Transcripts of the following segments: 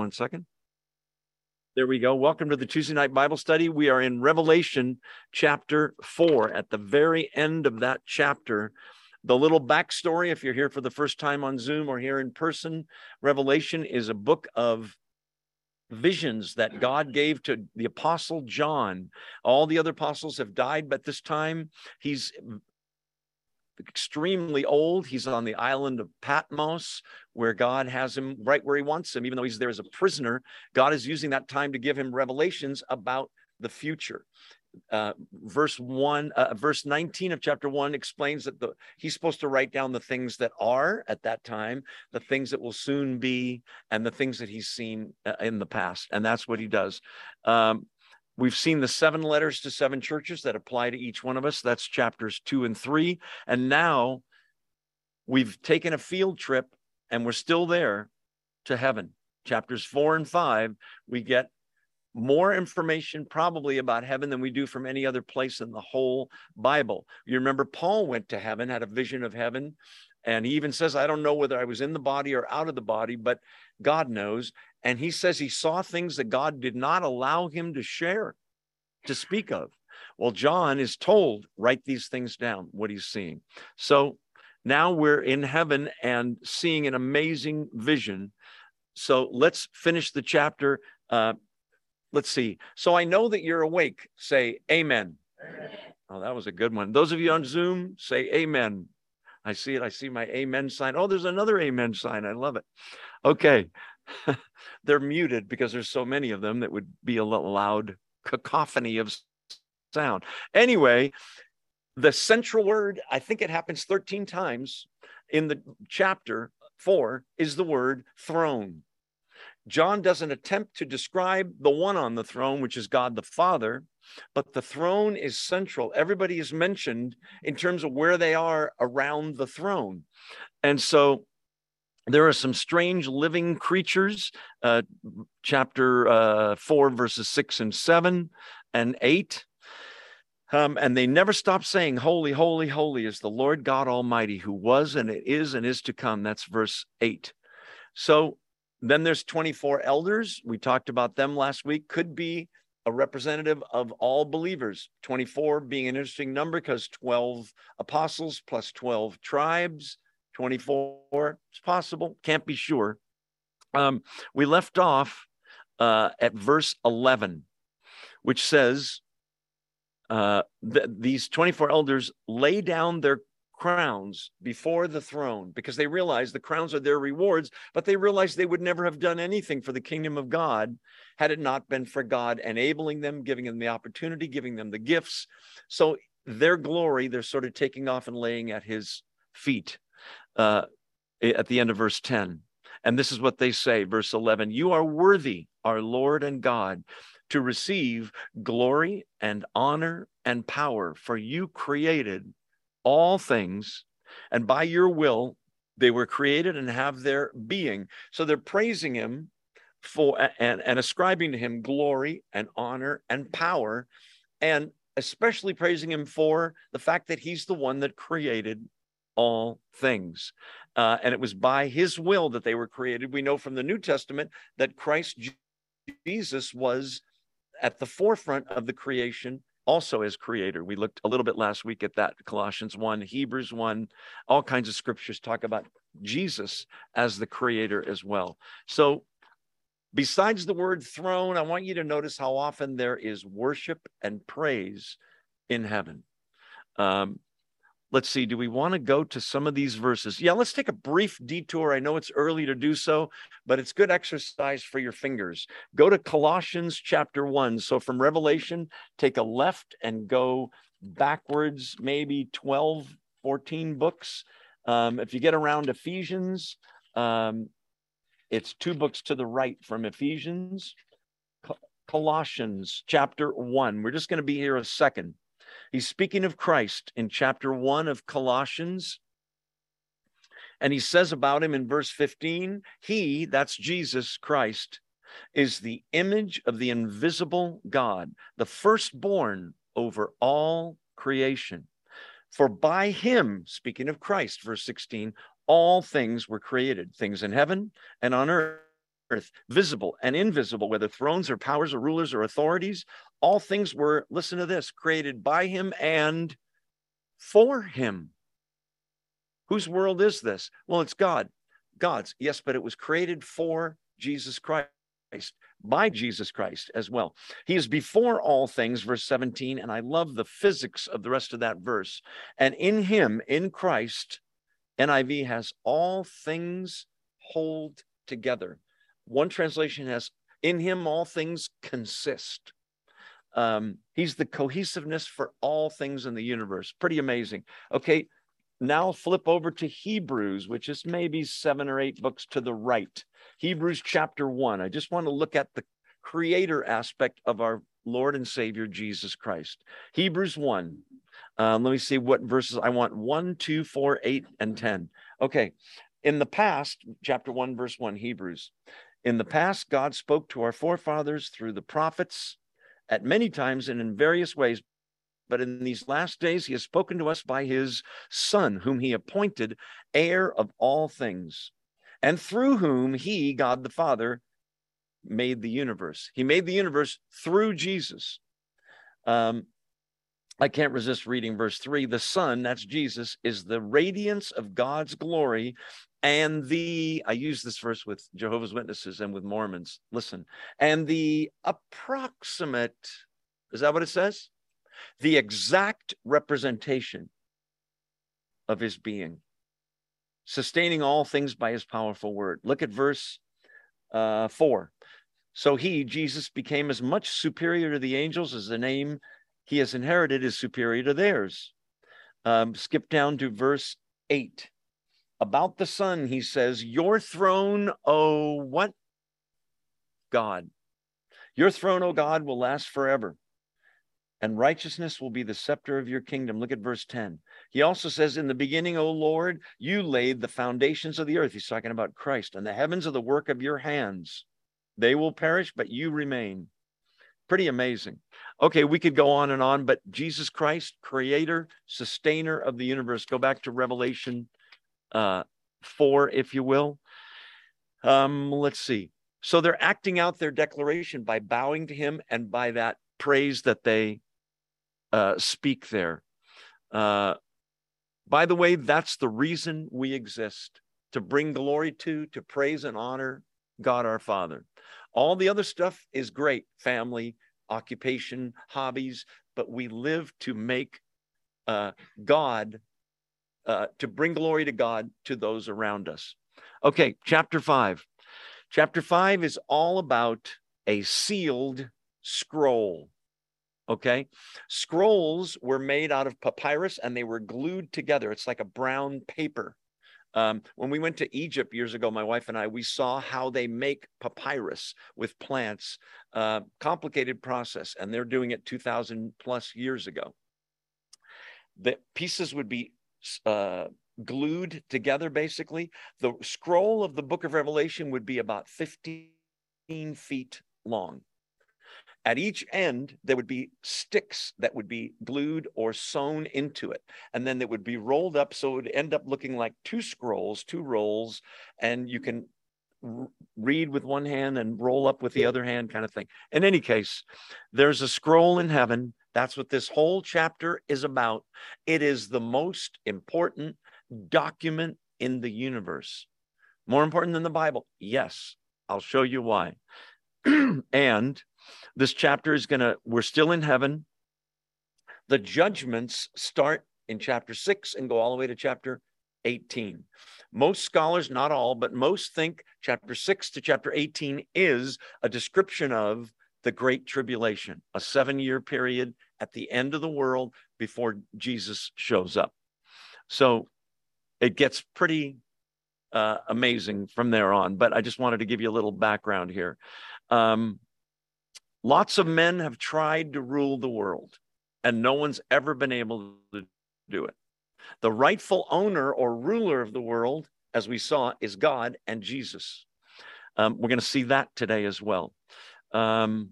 One second. There we go. Welcome to the Tuesday night Bible study. We are in Revelation chapter four. At the very end of that chapter, the little backstory, if you're here for the first time on Zoom or here in person, Revelation is a book of visions that God gave to the apostle John. All the other apostles have died, but this time he's extremely old. He's on the island of Patmos, where God has him right where he wants him, even though he's there as a prisoner. God is using that time to give him revelations about the future. Uh, verse 1 uh, verse 19 of chapter 1 explains that the he's supposed to write down the things that are at that time the things that will soon be and the things that he's seen uh, in the past and that's what he does um, We've seen the seven letters to seven churches that apply to each one of us. That's chapters two and three. And now we've taken a field trip and we're still there to heaven. Chapters four and five, we get more information probably about heaven than we do from any other place in the whole Bible. You remember Paul went to heaven, had a vision of heaven, and he even says, I don't know whether I was in the body or out of the body, but God knows. And he says he saw things that God did not allow him to share, to speak of. Well, John is told, write these things down, what he's seeing. So now we're in heaven and seeing an amazing vision. So let's finish the chapter. Uh, let's see. So I know that you're awake. Say amen. amen. Oh, that was a good one. Those of you on Zoom, say amen. I see it. I see my amen sign. Oh, there's another amen sign. I love it. Okay. they're muted because there's so many of them that would be a loud cacophony of sound. Anyway, the central word, I think it happens 13 times in the chapter four, is the word throne. John doesn't attempt to describe the one on the throne, which is God the Father, but the throne is central. Everybody is mentioned in terms of where they are around the throne. And so there are some strange living creatures, uh, chapter uh, 4, verses 6 and 7 and 8. Um, and they never stop saying, Holy, holy, holy is the Lord God Almighty, who was and it is and is to come. That's verse 8. So then there's 24 elders. We talked about them last week. Could be a representative of all believers. 24 being an interesting number because 12 apostles plus 12 tribes 24. It's possible, can't be sure. Um, we left off uh, at verse 11, which says, uh, these 24 elders lay down their crowns before the throne because they realize the crowns are their rewards, but they realize they would never have done anything for the kingdom of God had it not been for God enabling them, giving them the opportunity, giving them the gifts. So their glory, they're sort of taking off and laying at his feet uh, at the end of verse 10. And this is what they say, verse 11 You are worthy, our Lord and God, to receive glory and honor and power, for you created all things, and by your will they were created and have their being. So they're praising him for and, and ascribing to him glory and honor and power, and especially praising him for the fact that he's the one that created all things. Uh, and it was by his will that they were created. We know from the New Testament that Christ Jesus was at the forefront of the creation also as creator. We looked a little bit last week at that Colossians 1, Hebrews 1, all kinds of scriptures talk about Jesus as the creator as well. So, besides the word throne, I want you to notice how often there is worship and praise in heaven. Um, let's see, do we want to go to some of these verses? Yeah, let's take a brief detour. I know it's early to do so, but it's good exercise for your fingers. Go to Colossians chapter 1. So from Revelation, take a left and go backwards, maybe 12, 14 books. Um, if you get around Ephesians, um, it's two books to the right from Ephesians. Colossians chapter 1. We're just going to be here a second. He's speaking of Christ in chapter 1 of Colossians. And he says about him in verse 15, He, that's Jesus Christ, is the image of the invisible God, the firstborn over all creation. For by him, speaking of Christ, verse 16, all things were created, things in heaven and on earth, earth, visible and invisible, whether thrones or powers or rulers or authorities, all things were, listen to this, created by him and for him. Whose world is this? Well, it's God. God's, yes, but it was created for Jesus Christ, by Jesus Christ as well. He is before all things, verse 17, and I love the physics of the rest of that verse. And in him, in Christ, NIV has all things hold together. One translation has, in him all things consist. Um, he's the cohesiveness for all things in the universe. Pretty amazing. Okay, now flip over to Hebrews, which is maybe seven or eight books to the right. Hebrews chapter one. I just want to look at the creator aspect of our Lord and Savior Jesus Christ. Hebrews 1. Um, let me see what verses I want one, two, four, eight, and 10. Okay. In the past, chapter 1, verse 1, Hebrews. In the past, God spoke to our forefathers through the prophets at many times and in various ways. But in these last days, he has spoken to us by his Son, whom he appointed heir of all things, and through whom he, God the Father, made the universe. He made the universe through Jesus. Um, I can't resist reading verse three. The Son, that's Jesus, is the radiance of God's glory and the, I use this verse with Jehovah's Witnesses and with Mormons. Listen, and the approximate, is that what it says? The exact representation of his being, sustaining all things by his powerful word. Look at verse uh, four. So he, Jesus, became as much superior to the angels as the name he has inherited is superior to theirs. Um, skip down to verse 8. About the Son, he says, Your throne, oh, what? God. Your throne, oh God, will last forever, and righteousness will be the scepter of your kingdom. Look at verse 10. He also says, In the beginning, O Lord, you laid the foundations of the earth. He's talking about Christ, and the heavens are the work of your hands. They will perish, but you remain. Pretty amazing. Okay, we could go on and on, but Jesus Christ, creator, sustainer of the universe. Go back to Revelation uh, 4, if you will. Um, let's see. So they're acting out their declaration by bowing to him and by that praise that they uh, speak there. Uh, by the way, that's the reason we exist to bring glory to, to praise and honor God our Father. All the other stuff is great family, occupation, hobbies, but we live to make uh, God, uh, to bring glory to God to those around us. Okay, chapter five. Chapter five is all about a sealed scroll. Okay, scrolls were made out of papyrus and they were glued together. It's like a brown paper. Um, when we went to Egypt years ago, my wife and I, we saw how they make papyrus with plants, uh, complicated process, and they're doing it 2,000 plus years ago. The pieces would be uh, glued together, basically. The scroll of the book of Revelation would be about 15 feet long. At each end, there would be sticks that would be glued or sewn into it. And then it would be rolled up. So it would end up looking like two scrolls, two rolls. And you can read with one hand and roll up with the other hand, kind of thing. In any case, there's a scroll in heaven. That's what this whole chapter is about. It is the most important document in the universe. More important than the Bible? Yes. I'll show you why. and this chapter is going to, we're still in heaven. The judgments start in chapter six and go all the way to chapter 18. Most scholars, not all, but most think chapter 6 to chapter 18 is a description of the Great Tribulation, a seven year period at the end of the world before Jesus shows up. So it gets pretty uh, amazing from there on, but I just wanted to give you a little background here. Um, lots of men have tried to rule the world, and no one's ever been able to do it. The rightful owner or ruler of the world, as we saw, is God and Jesus. Um, we're going to see that today as well. Um,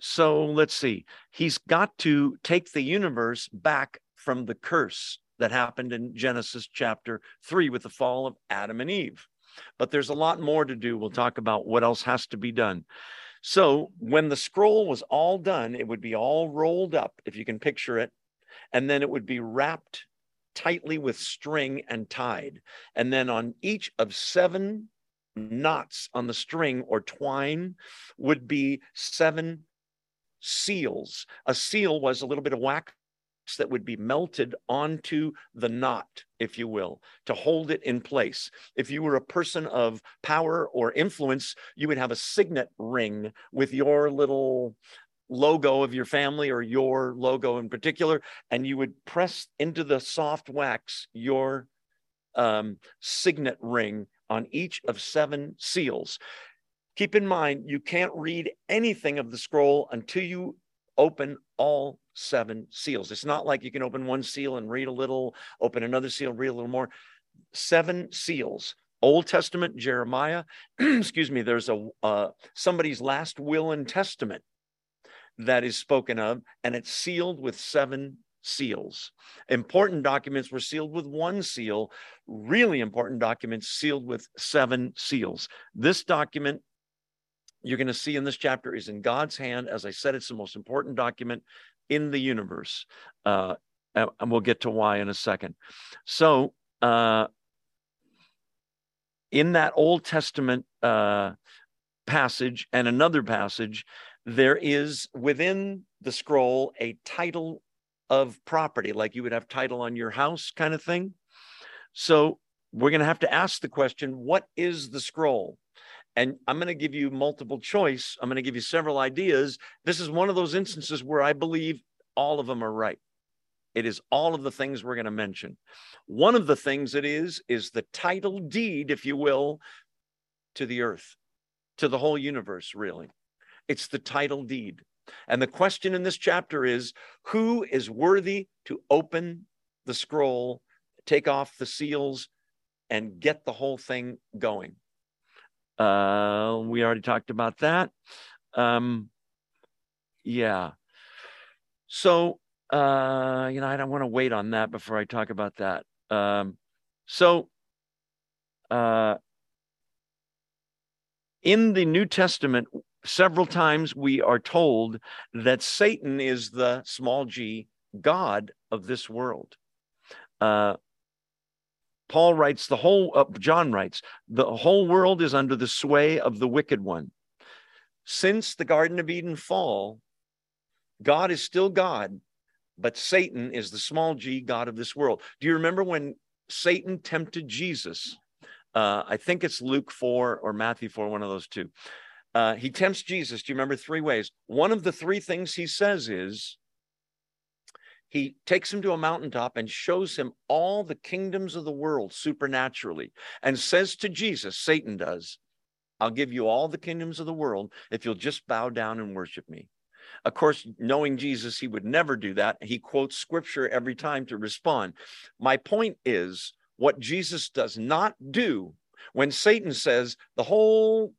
so let's see. He's got to take the universe back from the curse that happened in Genesis chapter 3 with the fall of Adam and Eve. but there's a lot more to do. We'll talk about what else has to be done. So when the scroll was all done, it would be all rolled up, if you can picture it, and then it would be wrapped tightly with string and tied. And then on each of seven knots on the string or twine would be seven seals. A seal was a little bit of wax that would be melted onto the knot, if you will, to hold it in place. If you were a person of power or influence, you would have a signet ring with your little logo of your family or your logo in particular, and you would press into the soft wax your um, signet ring on each of seven seals. Keep in mind, you can't read anything of the scroll until you open all seven seals. It's not like you can open one seal and read a little, open another seal, read a little more. Seven seals. Old Testament, Jeremiah, excuse me, there's a uh, somebody's last will and testament that is spoken of, and it's sealed with seven seals. Important documents were sealed with one seal, really important documents sealed with seven seals. This document you're going to see in this chapter is in God's hand. As I said, it's the most important document in the universe. Uh, and we'll get to why in a second. So, uh, in that Old Testament uh, passage and another passage, there is within the scroll a title of property, like you would have title on your house kind of thing. So, we're going to have to ask the question what is the scroll? and I'm going to give you multiple choice. I'm going to give you several ideas. This is one of those instances where I believe all of them are right. It is all of the things we're going to mention. One of the things it is, is the title deed, if you will, to the earth, to the whole universe, really. It's the title deed. And the question in this chapter is who is worthy to open the scroll, take off the seals, and get the whole thing going? Uh, we already talked about that. Um, yeah. So, uh, you know, I don't want to wait on that before I talk about that. Um, so, uh, in the New Testament, several times we are told that Satan is the small g God of this world. Uh, Paul writes, the whole, uh, John writes, the whole world is under the sway of the wicked one. Since the Garden of Eden fall, God is still God, but Satan is the small g God of this world. Do you remember when Satan tempted Jesus? Uh, I think it's Luke 4 or Matthew 4, one of those two. Uh, he tempts Jesus. Do you remember three ways? One of the three things he says is, he takes him to a mountaintop and shows him all the kingdoms of the world supernaturally and says to Jesus, Satan does, I'll give you all the kingdoms of the world if you'll just bow down and worship me. Of course, knowing Jesus, he would never do that. He quotes scripture every time to respond. My point is what Jesus does not do when Satan says the whole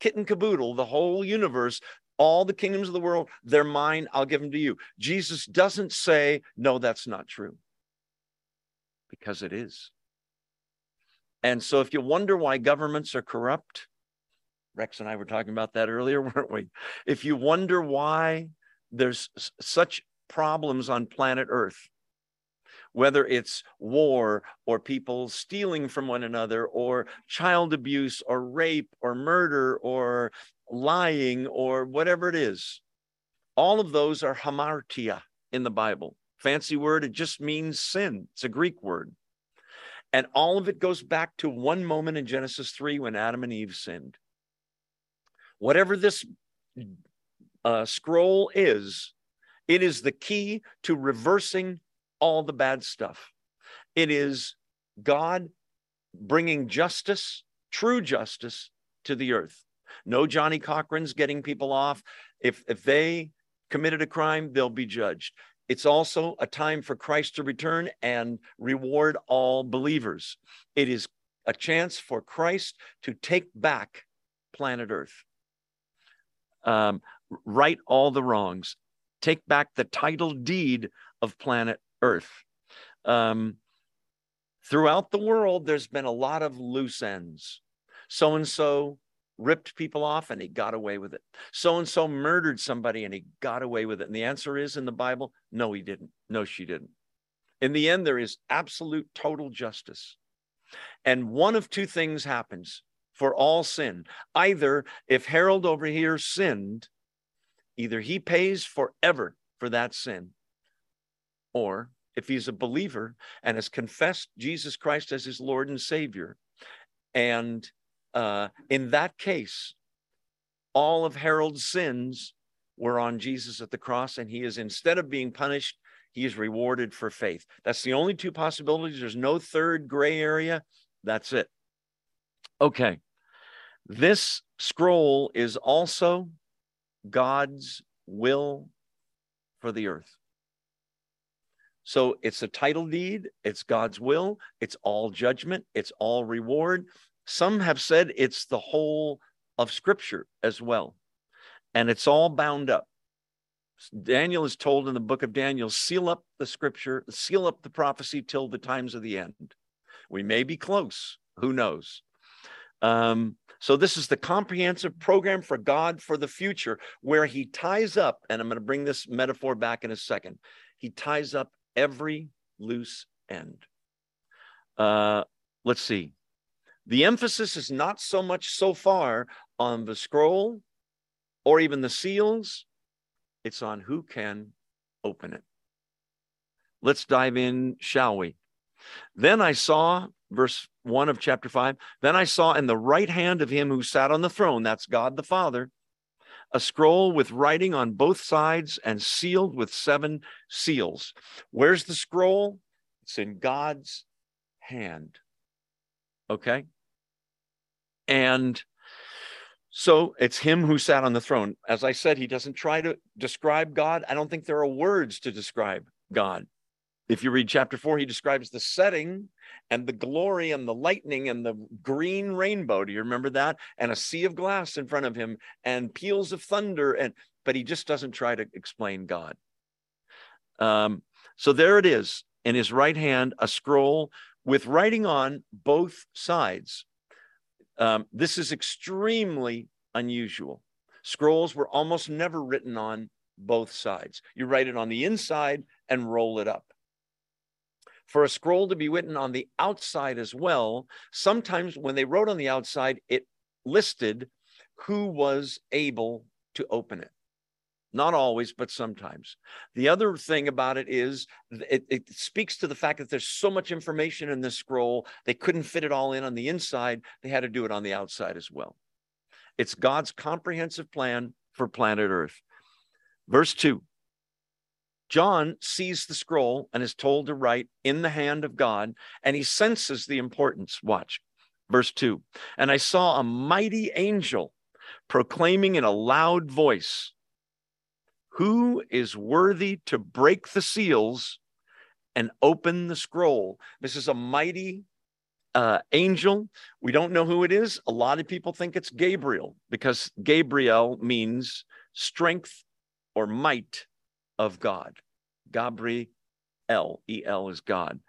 kit and caboodle, the whole universe all the kingdoms of the world, they're mine. I'll give them to you. Jesus doesn't say, no, that's not true, because it is. And so if you wonder why governments are corrupt, Rex and I were talking about that earlier, weren't we? If you wonder why there's such problems on planet Earth, whether it's war or people stealing from one another or child abuse or rape or murder or lying, or whatever it is. All of those are hamartia in the Bible. Fancy word, it just means sin. It's a Greek word. And all of it goes back to one moment in Genesis 3 when Adam and Eve sinned. Whatever this uh, scroll is, it is the key to reversing all the bad stuff. It is God bringing justice, true justice, to the earth. No Johnnie Cochran's getting people off. If, if they committed a crime, they'll be judged. It's also a time for Christ to return and reward all believers. It is a chance for Christ to take back planet Earth, um, right all the wrongs, take back the title deed of planet Earth. Um, throughout the world, there's been a lot of loose ends So and so ripped people off and he got away with it. So and so murdered somebody and he got away with it. And the answer is in the Bible no, he didn't. No, she didn't. In the end, there is absolute total justice. And one of two things happens for all sin. Either if Harold over here sinned, either he pays forever for that sin, or if he's a believer and has confessed Jesus Christ as his Lord and Savior, and uh, in that case, all of Harold's sins were on Jesus at the cross, and he is instead of being punished, he is rewarded for faith. That's the only two possibilities. There's no third gray area. That's it. Okay. This scroll is also God's will for the earth. So it's a title deed, it's God's will, it's all judgment, it's all reward. Some have said it's the whole of Scripture as well. And it's all bound up. Daniel is told in the book of Daniel, seal up the scripture, seal up the prophecy till the times of the end. We may be close. Who knows? Um, so, this is the comprehensive program for God for the future, where he ties up, and I'm going to bring this metaphor back in a second. He ties up every loose end. Uh, let's see. The emphasis is not so much so far on the scroll or even the seals, it's on who can open it. Let's dive in, shall we? Then I saw, verse 1 of chapter 5, then I saw in the right hand of him who sat on the throne, that's God the Father, a scroll with writing on both sides and sealed with seven seals. Where's the scroll? It's in God's hand. Okay? And so it's him who sat on the throne. As I said, he doesn't try to describe God. I don't think there are words to describe God. If you read chapter four, he describes the setting and the glory and the lightning and the green rainbow. Do you remember that? And a sea of glass in front of him and peals of thunder. And but he just doesn't try to explain God. Um, so there it is in his right hand, a scroll with writing on both sides. Um, this is extremely unusual. Scrolls were almost never written on both sides. You write it on the inside and roll it up. For a scroll to be written on the outside as well, sometimes when they wrote on the outside, it listed who was able to open it. Not always, but sometimes. The other thing about it is it, it, speaks to the fact that there's so much information in this scroll, they couldn't fit it all in on the inside. They had to do it on the outside as well. It's God's comprehensive plan for planet Earth. Verse 2 John sees the scroll and is told to write in the hand of God, and he senses the importance. Watch verse 2 And I saw a mighty angel proclaiming in a loud voice, who is worthy to break the seals and open the scroll? This is a mighty uh, angel. We don't know who it is. A lot of people think it's Gabriel because Gabriel means strength or might of God. Gabriel, E L is God.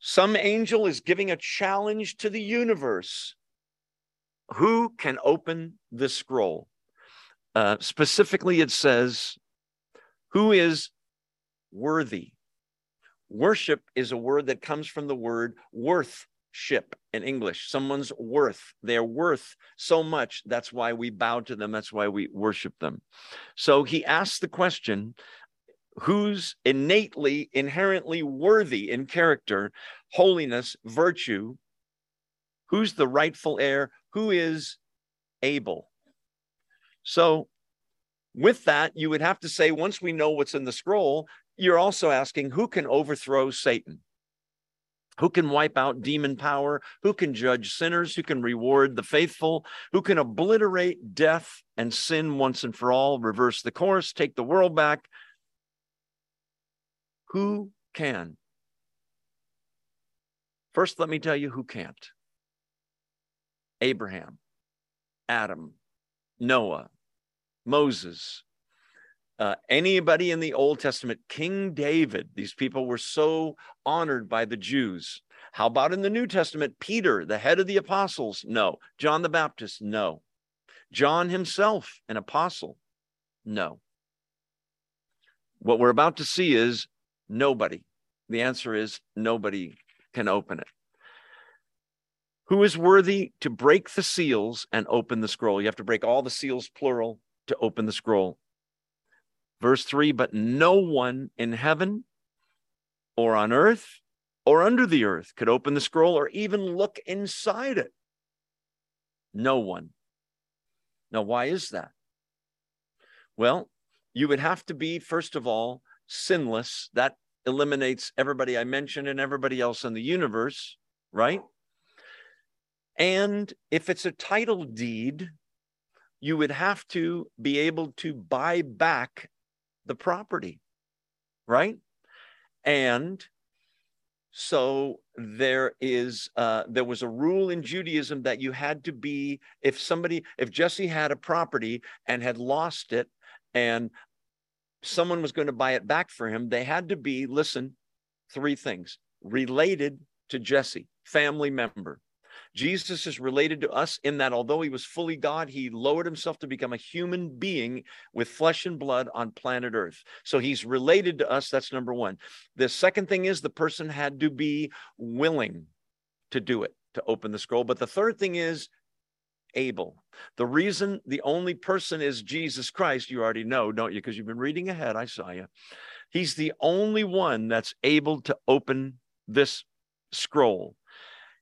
Some angel is giving a challenge to the universe. Who can open the scroll? Uh, specifically, it says, Who is worthy? Worship is a word that comes from the word worthship in English. Someone's worth. They're worth so much. That's why we bow to them. That's why we worship them. So he asks the question who's innately, inherently worthy in character, holiness, virtue? Who's the rightful heir? Who is able? So, with that, you would have to say, once we know what's in the scroll, you're also asking who can overthrow Satan? Who can wipe out demon power? Who can judge sinners? Who can reward the faithful? Who can obliterate death and sin once and for all, reverse the course, take the world back? Who can? First, let me tell you who can't Abraham, Adam, Noah, Moses, uh, anybody in the Old Testament, King David, these people were so honored by the Jews. How about in the New Testament? Peter, the head of the apostles? No. John the Baptist? No. John himself, an apostle? No. What we're about to see is nobody. The answer is nobody can open it. Who is worthy to break the seals and open the scroll? You have to break all the seals, plural, to open the scroll. Verse 3 But no one in heaven or on earth or under the earth could open the scroll or even look inside it. No one. Now, why is that? Well, you would have to be, first of all, sinless. That eliminates everybody I mentioned and everybody else in the universe, right? And if it's a title deed, you would have to be able to buy back the property, right? And so there is uh, there was a rule in Judaism that you had to be if somebody if Jesse had a property and had lost it and someone was going to buy it back for him, they had to be listen three things related to Jesse, family member. Jesus is related to us in that although he was fully God, he lowered himself to become a human being with flesh and blood on planet Earth. So he's related to us. That's number one. The second thing is the person had to be willing to do it, to open the scroll. But the third thing is able. The reason the only person is Jesus Christ, you already know, don't you? Because you've been reading ahead. I saw you. He's the only one that's able to open this scroll.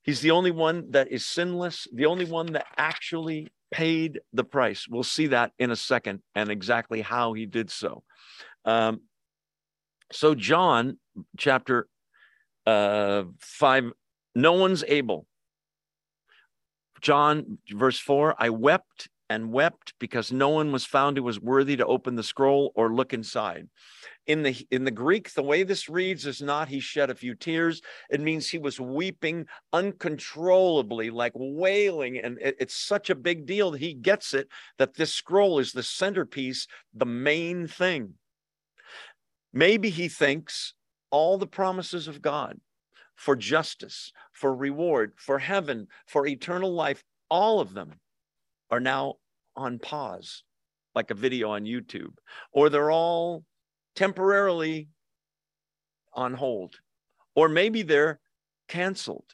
He's the only one that is sinless, the only one that actually paid the price. We'll see that in a second and exactly how he did so. Um, so, John chapter uh, 5, no one's able. John, verse 4 I wept and wept because no one was found who was worthy to open the scroll or look inside. In the in the greek the way this reads is not he shed a few tears. It means he was weeping uncontrollably like wailing and it, it's such a big deal that he gets it that this scroll is the centerpiece the main thing. Maybe he thinks all the promises of god for justice for reward for heaven for eternal life all of them are now on pause like a video on youtube or they're all temporarily on hold, or maybe they're canceled.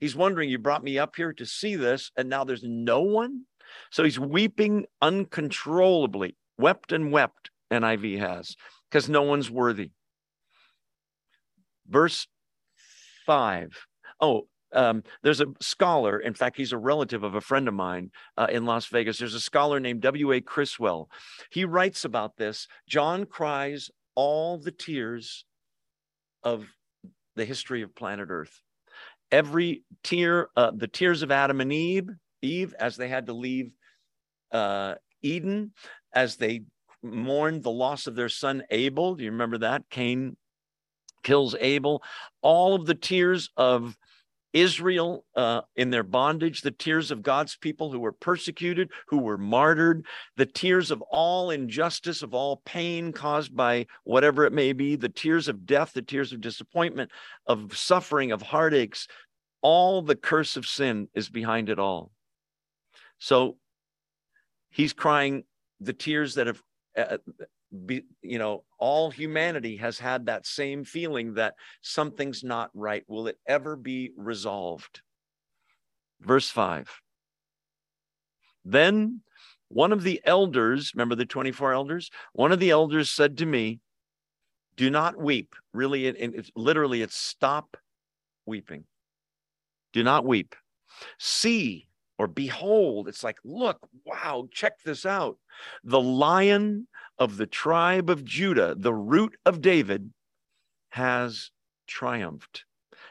He's wondering, You brought me up here to see this, and now there's no one. So he's weeping uncontrollably, wept and wept, NIV has, because no one's worthy. Verse five. Oh, um, there's a scholar, in fact, he's a relative of a friend of mine uh, in Las Vegas. There's a scholar named W.A. Criswell. He writes about this. John cries all the tears of the history of planet Earth. Every tear, uh, the tears of Adam and Eve, Eve, as they had to leave uh, Eden, as they mourned the loss of their son Abel. Do you remember that? Cain kills Abel. All of the tears of Israel uh, in their bondage, the tears of God's people who were persecuted, who were martyred, the tears of all injustice, of all pain caused by whatever it may be, the tears of death, the tears of disappointment, of suffering, of heartaches, all the curse of sin is behind it all. So he's crying the tears that have uh, be, you know, all humanity has had that same feeling that something's not right. Will it ever be resolved? Verse 5. Then one of the elders, remember the 24 elders? One of the elders said to me, Do not weep. Really, it, it, literally, it's stop weeping. Do not weep. See or behold, it's like, look, wow, check this out. The lion of the tribe of Judah, the root of David, has triumphed.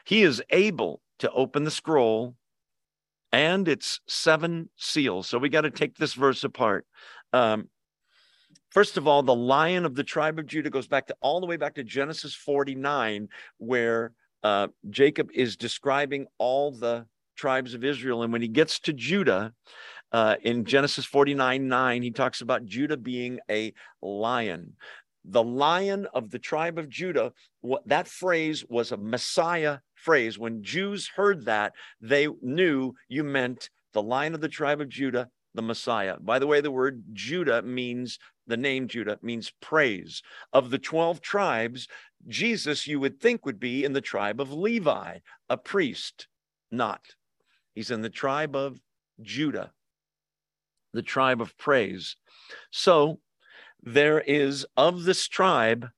He is able to open the scroll and its seven seals. So we got to take this verse apart. Um, first of all, the lion of the tribe of Judah goes back to all the way back to Genesis 49, where uh, Jacob is describing all the tribes of Israel. And when he gets to Judah, uh, in Genesis 49 9, he talks about Judah being a lion. The lion of the tribe of Judah, what, that phrase was a Messiah phrase. When Jews heard that, they knew you meant the lion of the tribe of Judah, the Messiah. By the way, the word Judah means the name Judah means praise. Of the 12 tribes, Jesus, you would think, would be in the tribe of Levi, a priest. Not. He's in the tribe of Judah, the tribe of praise. So there is of this tribe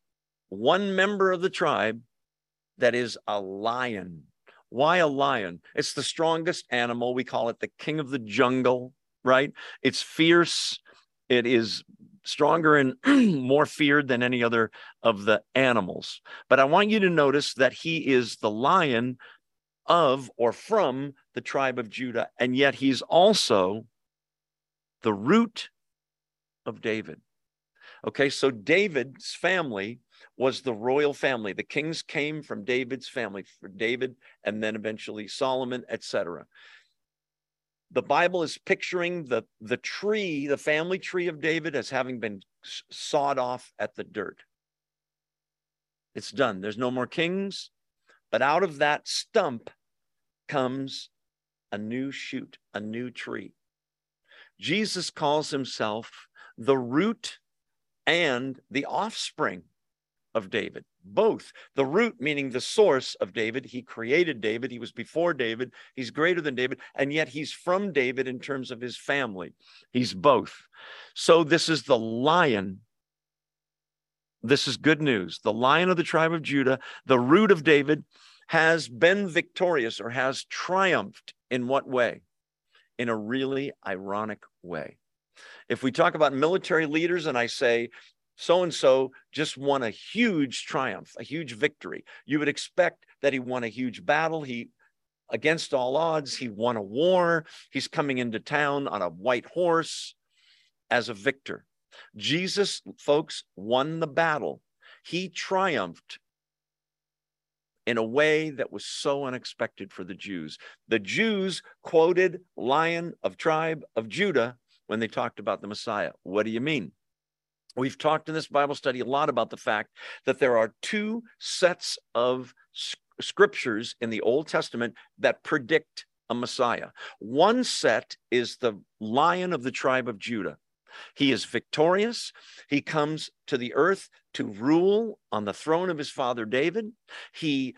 one member of the tribe that is a lion. Why a lion? It's the strongest animal. We call it the king of the jungle, right? It's fierce. It is stronger and more feared than any other of the animals. But I want you to notice that he is the lion of or from the tribe of Judah, and yet he's also the root of David. Okay, so David's family was the royal family. The kings came from David's family, for David and then eventually Solomon, etc. The Bible is picturing the, the tree, the family tree of David, as having been sawed off at the dirt. It's done. There's no more kings, but out of that stump comes a new shoot, a new tree. Jesus calls himself the root and the offspring of David. Both the root, meaning the source of David. He created David. He was before David. He's greater than David. And yet he's from David in terms of his family. He's both. So this is the lion. This is good news. The lion of the tribe of Judah, the root of David, has been victorious or has triumphed in what way? In a really ironic way. If we talk about military leaders and I say, so and so just won a huge triumph, a huge victory. You would expect that he won a huge battle. He, against all odds, he won a war. He's coming into town on a white horse as a victor. Jesus, folks, won the battle. He triumphed in a way that was so unexpected for the Jews. The Jews quoted Lion of tribe of Judah when they talked about the Messiah. What do you mean? We've talked in this Bible study a lot about the fact that there are two sets of scriptures in the Old Testament that predict a Messiah. One set is the lion of the tribe of Judah. He is victorious. He comes to the earth to rule on the throne of his father David. He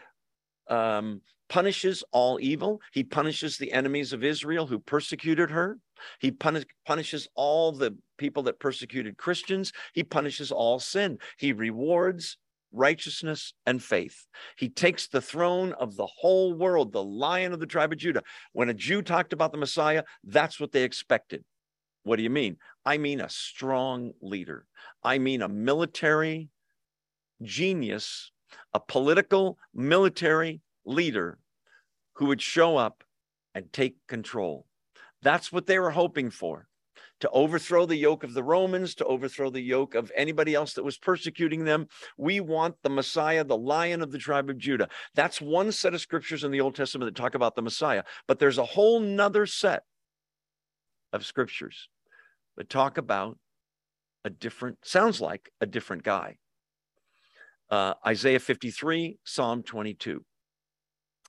um, punishes all evil. He punishes the enemies of Israel who persecuted her. He punish, punishes all the people that persecuted Christians. He punishes all sin. He rewards righteousness and faith. He takes the throne of the whole world, the lion of the tribe of Judah. When a Jew talked about the Messiah, that's what they expected. What do you mean? I mean a strong leader. I mean a military genius, a political military leader who would show up and take control. That's what they were hoping for to overthrow the yoke of the Romans, to overthrow the yoke of anybody else that was persecuting them. We want the Messiah, the lion of the tribe of Judah. That's one set of scriptures in the Old Testament that talk about the Messiah. But there's a whole nother set of scriptures that talk about a different, sounds like a different guy. Uh, Isaiah 53, Psalm 22.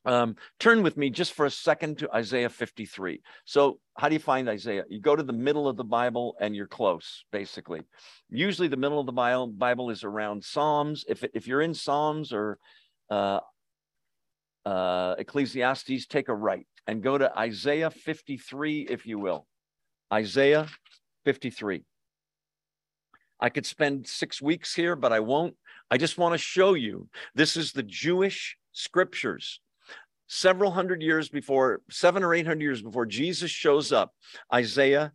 Um, turn with me just for a second to Isaiah 53. So, how do you find Isaiah? You go to the middle of the Bible and you're close, basically. Usually, the middle of the Bible, Bible is around Psalms. If, if you're in Psalms or uh, uh, Ecclesiastes, take a right and go to Isaiah 53, if you will. Isaiah 53. I could spend six weeks here, but I won't. I just want to show you this is the Jewish scriptures several hundred years before, seven or eight hundred years before Jesus shows up, Isaiah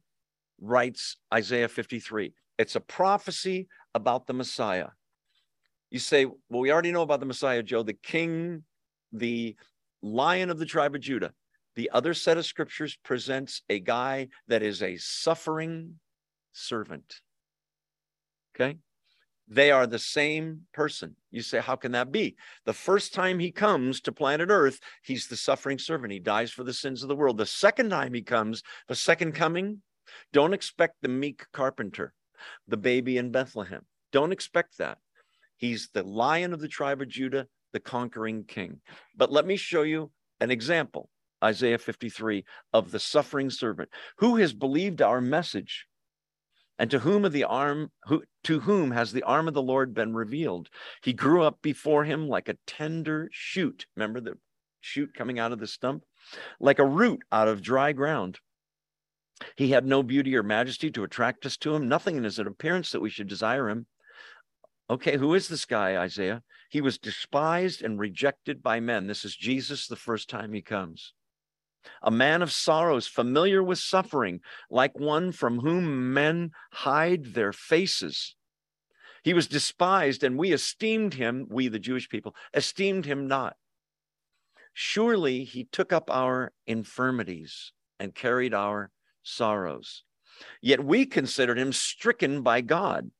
writes Isaiah 53. It's a prophecy about the Messiah. You say, well, we already know about the Messiah, Joe, the king, the lion of the tribe of Judah. The other set of scriptures presents a guy that is a suffering servant. Okay. They are the same person. You say, how can that be? The first time he comes to planet Earth, he's the suffering servant. He dies for the sins of the world. The second time he comes, the second coming, don't expect the meek carpenter, the baby in Bethlehem. Don't expect that. He's the lion of the tribe of Judah, the conquering king. But let me show you an example Isaiah 53 of the suffering servant who has believed our message? And to whom of the arm who to whom has the arm of the lord been revealed? He grew up before him like a tender shoot. Remember the shoot coming out of the stump? Like a root out of dry ground. He had no beauty or majesty to attract us to him nothing in his appearance that we should desire him. Okay who is this guy isaiah? He was despised and rejected by men. This is jesus the first time he comes a man of sorrows, familiar with suffering, like one from whom men hide their faces. He was despised, and we esteemed him, we the Jewish people, esteemed him not. Surely he took up our infirmities and carried our sorrows. Yet we considered him stricken by God,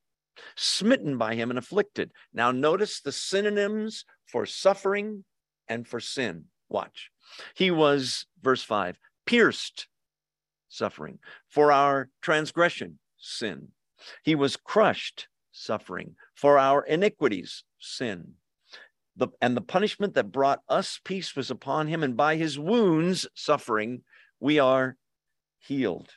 smitten by him, and afflicted. Now, notice the synonyms for suffering and for sin. Watch. He was, verse 5, pierced, suffering, for our transgression, sin. He was crushed, suffering, for our iniquities, sin. The, and the punishment that brought us peace was upon him, and by his wounds, suffering, we are healed.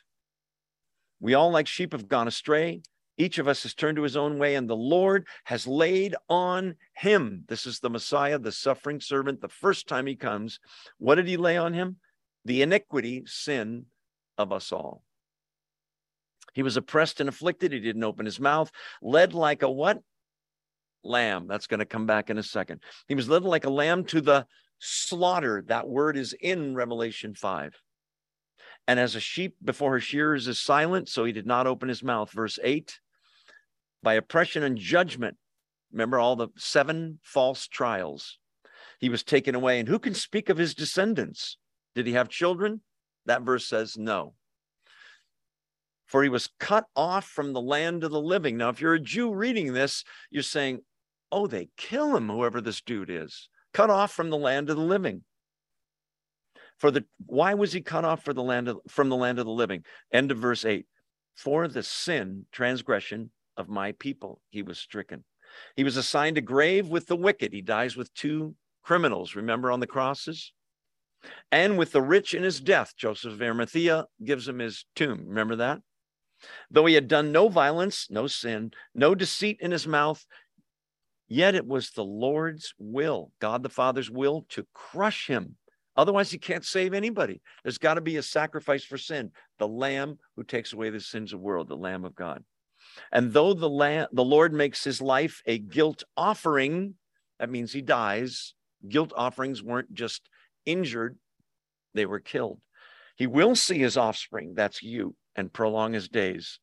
We all, like sheep, have gone astray. Each of us has turned to his own way, and the Lord has laid on him. This is the Messiah, the suffering servant, the first time he comes. What did he lay on him? The iniquity, sin of us all. He was oppressed and afflicted. He didn't open his mouth, led like a what? Lamb. That's going to come back in a second. He was led like a lamb to the slaughter. That word is in Revelation 5. And as a sheep before her shearers is silent, so he did not open his mouth. Verse 8 by oppression and judgment. Remember all the seven false trials. He was taken away. And who can speak of his descendants? Did he have children? That verse says no. For he was cut off from the land of the living. Now, if you're a Jew reading this, you're saying, oh, they kill him, whoever this dude is, cut off from the land of the living. For the why was he cut off for the land of, from the land of the living? End of verse 8. For the sin, transgression of my people, he was stricken. He was assigned a grave with the wicked. He dies with two criminals, remember on the crosses? And with the rich in his death, Joseph of Arimathea gives him his tomb. Remember that? Though he had done no violence, no sin, no deceit in his mouth, yet it was the Lord's will, God the Father's will, to crush him. Otherwise, he can't save anybody. There's got to be a sacrifice for sin. The Lamb who takes away the sins of the world, the Lamb of God. And though the, lamb, the Lord makes his life a guilt offering, that means he dies. Guilt offerings weren't just injured, they were killed. He will see his offspring, that's you, and prolong his days.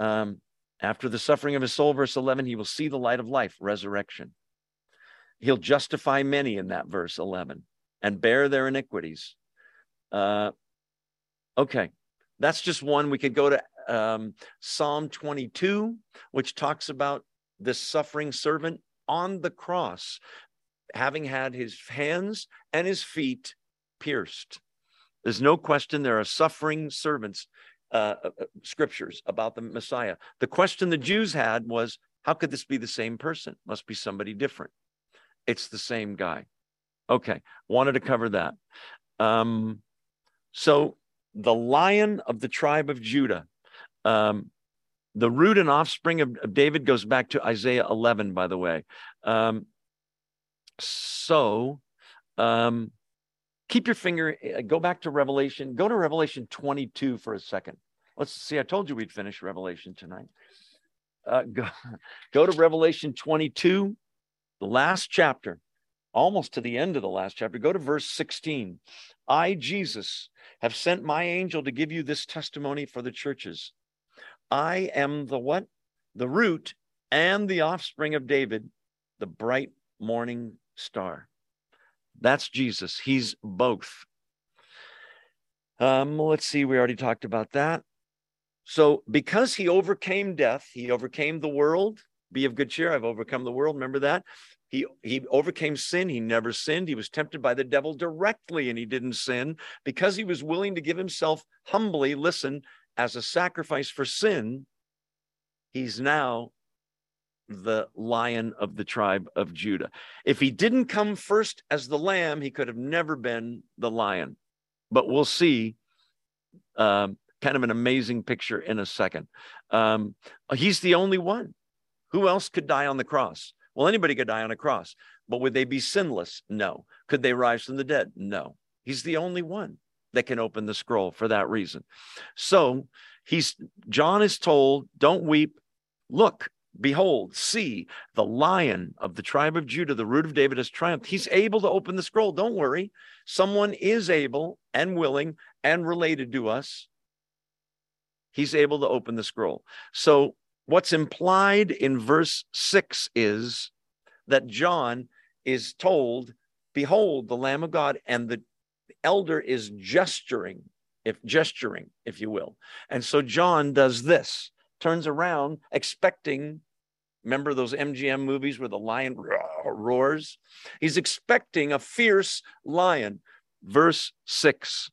Um, after the suffering of his soul, verse 11, he will see the light of life, resurrection. He'll justify many in that verse 11 and bear their iniquities. Uh, okay, that's just one. We could go to um, Psalm 22, which talks about this suffering servant on the cross, having had his hands and his feet pierced. There's no question there are suffering servants, uh, uh, uh, scriptures about the Messiah. The question the Jews had was, how could this be the same person? Must be somebody different. It's the same guy. Okay, wanted to cover that. Um, so the lion of the tribe of Judah um, the root and offspring of, of, David goes back to Isaiah 11, by the way. Um, so um, keep your finger, uh, go back to Revelation, go to Revelation 22 for a second. Let's see, I told you we'd finish Revelation tonight. Uh, go, go to Revelation 22, the last chapter, almost to the end of the last chapter. Go to verse 16. I, Jesus, have sent my angel to give you this testimony for the churches. I am the what? The root and the offspring of David, the bright morning star. That's Jesus. He's both. Um, let's see, we already talked about that. So, because he overcame death, he overcame the world. Be of good cheer. I've overcome the world. Remember that? He, he overcame sin. He never sinned. He was tempted by the devil directly and he didn't sin because he was willing to give himself humbly, listen, as a sacrifice for sin, he's now the lion of the tribe of Judah. If he didn't come first as the lamb, he could have never been the lion. But we'll see um, kind of an amazing picture in a second. Um, he's the only one. Who else could die on the cross? Well, anybody could die on a cross, but would they be sinless? No. Could they rise from the dead? No. He's the only one that can open the scroll for that reason. So he's John is told, don't weep. Look, behold, see, the lion of the tribe of Judah, the root of David has triumphed. He's able to open the scroll. Don't worry. Someone is able and willing and related to us. He's able to open the scroll. So what's implied in verse six is that John is told, Behold, the Lamb of God, and the elder is gesturing, if gesturing, if you will. And so John does this, turns around, expecting. Remember those MGM movies where the lion roars? He's expecting a fierce lion. Verse six.